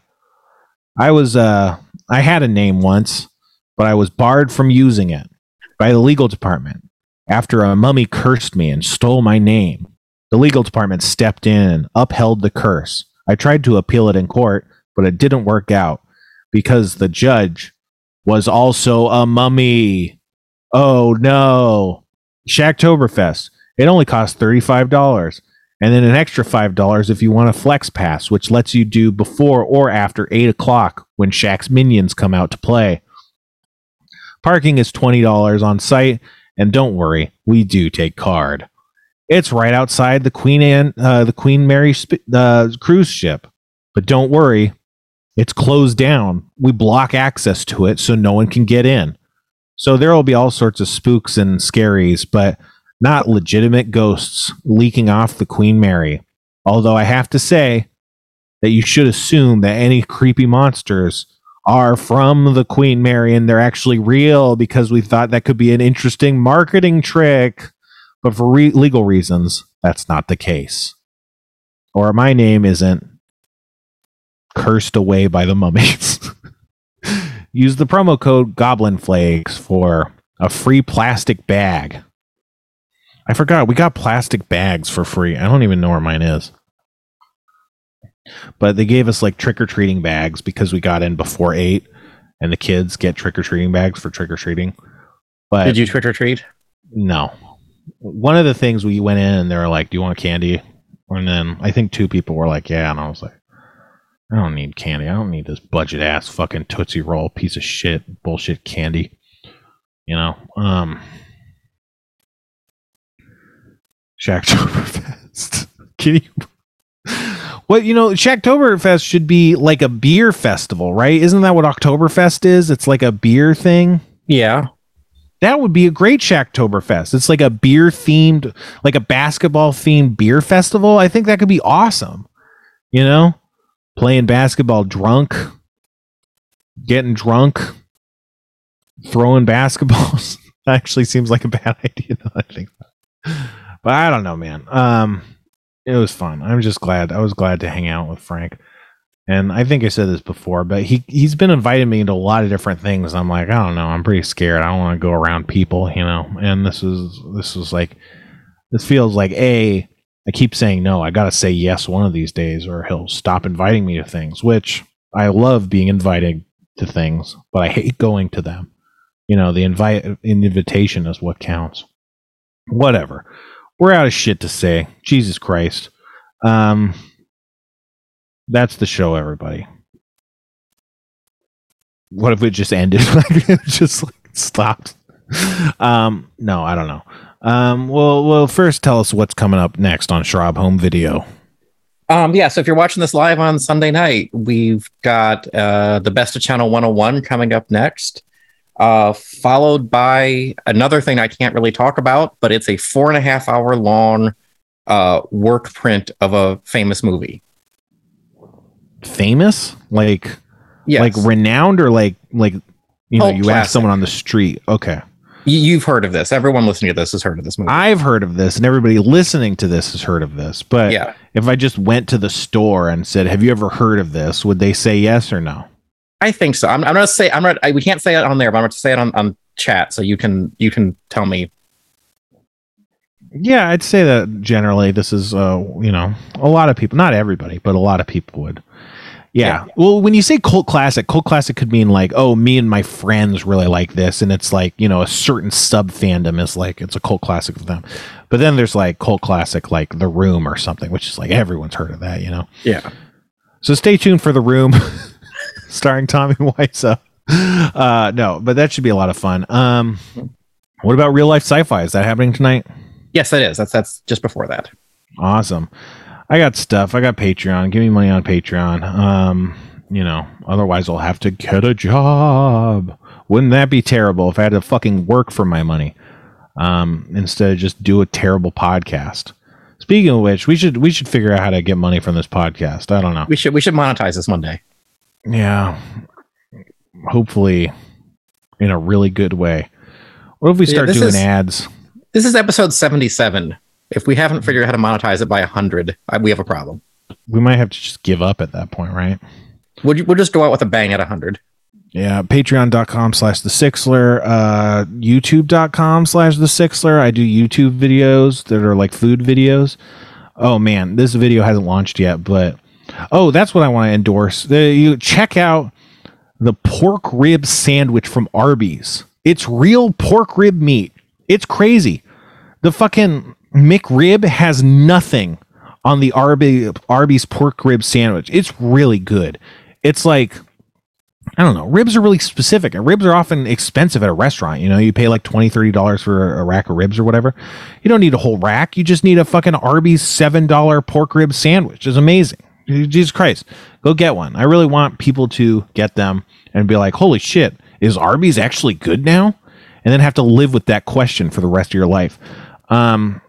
I was uh I had a name once, but I was barred from using it by the legal department after a mummy cursed me and stole my name. The legal department stepped in and upheld the curse. I tried to appeal it in court, but it didn't work out because the judge was also a mummy. Oh no. Shaqtoberfest. It only costs $35 and then an extra $5 if you want a flex pass, which lets you do before or after 8 o'clock when Shaq's minions come out to play. Parking is $20 on site, and don't worry, we do take card. It's right outside the Queen Anne, uh, the Queen Mary sp- uh, cruise ship. But don't worry, it's closed down. We block access to it so no one can get in. So there will be all sorts of spooks and scaries, but not legitimate ghosts leaking off the Queen Mary. Although I have to say that you should assume that any creepy monsters are from the Queen Mary and they're actually real because we thought that could be an interesting marketing trick. But for re- legal reasons, that's not the case. Or my name isn't cursed away by the mummies. Use the promo code Goblin Flakes for a free plastic bag. I forgot we got plastic bags for free. I don't even know where mine is. But they gave us like trick or treating bags because we got in before eight, and the kids get trick or treating bags for trick or treating. But Did you trick or treat? no. One of the things we went in and they were like, "Do you want candy?" And then I think two people were like, "Yeah," and I was like, "I don't need candy. I don't need this budget ass fucking tootsie roll piece of shit bullshit candy." You know, um, Shaqtoberfest. Can you? What you know, Shaqtoberfest should be like a beer festival, right? Isn't that what Oktoberfest is? It's like a beer thing. Yeah. That would be a great Shaqtoberfest. It's like a beer themed, like a basketball themed beer festival. I think that could be awesome. You know, playing basketball drunk, getting drunk, throwing basketballs. actually seems like a bad idea. Though I think, but I don't know, man. Um, it was fun. I'm just glad. I was glad to hang out with Frank. And I think I said this before, but he he's been inviting me into a lot of different things. I'm like, I don't know. I'm pretty scared. I don't want to go around people, you know. And this is this is like this feels like a I keep saying no. I got to say yes one of these days, or he'll stop inviting me to things. Which I love being invited to things, but I hate going to them. You know, the invite invitation is what counts. Whatever. We're out of shit to say. Jesus Christ. Um, that's the show, everybody. What if it just ended? Just like stopped. Um, no, I don't know. Um, well, well, first tell us what's coming up next on Schraub Home Video. Um, yeah, so if you're watching this live on Sunday night, we've got uh, the Best of Channel 101 coming up next, uh, followed by another thing I can't really talk about, but it's a four and a half hour long uh, work print of a famous movie. Famous, like, Yes. like renowned, or like, like, you know, Cult you classic. ask someone on the street. Okay, You've heard of this. Everyone listening to this has heard of this movie. I've heard of this, and everybody listening to this has heard of this. But Yeah. if I just went to the store and said, "Have you ever heard of this?" Would they say yes or no? I think so. I'm, I'm gonna say I'm not. I, we can't say it on there, but I'm gonna say it on, on chat, so you can you can tell me. Yeah, I'd say that generally this is, uh, you know, a lot of people, not everybody, but a lot of people would. Yeah. Well, when you say cult classic, cult classic could mean like, oh, me and my friends really like this, and it's like, you know, a certain sub fandom is like it's a cult classic for them. But then there's like cult classic like The Room or something, which is like everyone's heard of that, you know. Yeah. So stay tuned for The Room, starring Tommy Wiseau. Uh, no, but that should be a lot of fun. Um, what about real life sci-fi? Is that happening tonight? Yes, it is. That's that's just before that. Awesome. I got stuff. I got Patreon. Give me money on Patreon. Um, you know, otherwise I'll have to get a job. Wouldn't that be terrible if I had to fucking work for my money? Um, instead of just do a terrible podcast. Speaking of which, we should we should figure out how to get money from this podcast. I don't know. We should we should monetize this one day. Yeah. Hopefully in a really good way. What if we start doing is- ads? This is episode 77. If we haven't figured out how to monetize it by 100, I, we have a problem. We might have to just give up at that point, right? We'll, we'll just go out with a bang at 100. Yeah, patreon.com slash the Sixler, uh, youtube.com slash the Sixler. I do YouTube videos that are like food videos. Oh man, this video hasn't launched yet, but oh, that's what I want to endorse. The, you check out the pork rib sandwich from Arby's. It's real pork rib meat. It's crazy. The fucking McRib has nothing on the Arby, Arby's pork rib sandwich. It's really good. It's like I don't know. Ribs are really specific. And ribs are often expensive at a restaurant. You know, you pay like $20, $30 for a rack of ribs or whatever. You don't need a whole rack. You just need a fucking Arby's $7 pork rib sandwich. It's amazing. Jesus Christ. Go get one. I really want people to get them and be like, holy shit, is Arby's actually good now? And then have to live with that question for the rest of your life. Um,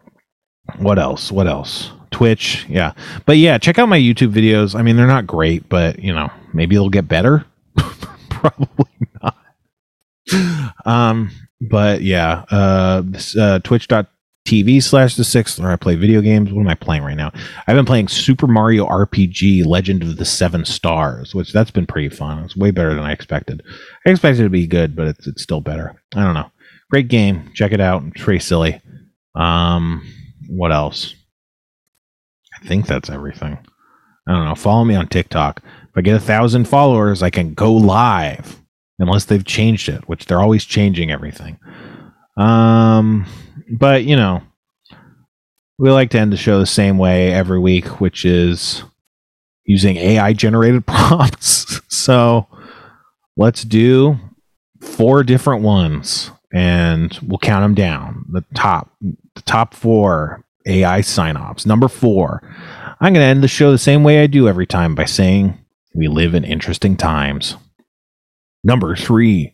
what else? What else? Twitch, yeah. But yeah, check out my YouTube videos. I mean, they're not great, but you know, maybe they'll get better. Probably not. Um, but yeah, uh, this, uh twitch.tv slash the sixth where I play video games. What am I playing right now? I've been playing Super Mario RPG Legend of the Seven Stars, which that's been pretty fun. It's way better than I expected. I expected it to be good, but it's, it's still better. I don't know. Great game. Check it out. It's pretty silly. Um, what else? I think that's everything. I don't know. Follow me on TikTok. If I get a thousand followers, I can go live. Unless they've changed it, which they're always changing everything. Um, but you know, we like to end the show the same way every week, which is using AI generated prompts. so let's do four different ones and we'll count them down. The top, the top four AI sign offs. Number four, I'm going to end the show the same way I do every time by saying we live in interesting times. Number three,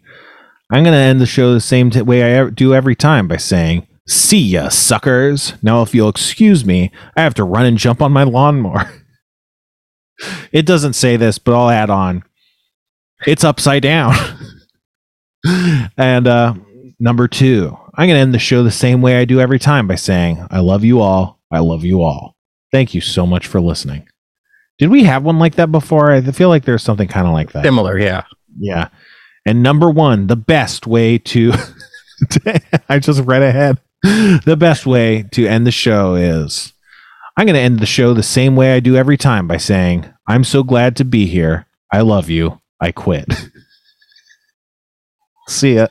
I'm going to end the show the same t- way I do every time by saying, See ya, suckers. Now, if you'll excuse me, I have to run and jump on my lawnmower. it doesn't say this, but I'll add on. It's upside down. and uh, number two, I'm going to end the show the same way I do every time by saying, I love you all. I love you all. Thank you so much for listening. Did we have one like that before? I feel like there's something kind of like that. Similar, yeah. Yeah. And number one, the best way to, I just read ahead. The best way to end the show is I'm going to end the show the same way I do every time by saying, I'm so glad to be here. I love you. I quit. See ya.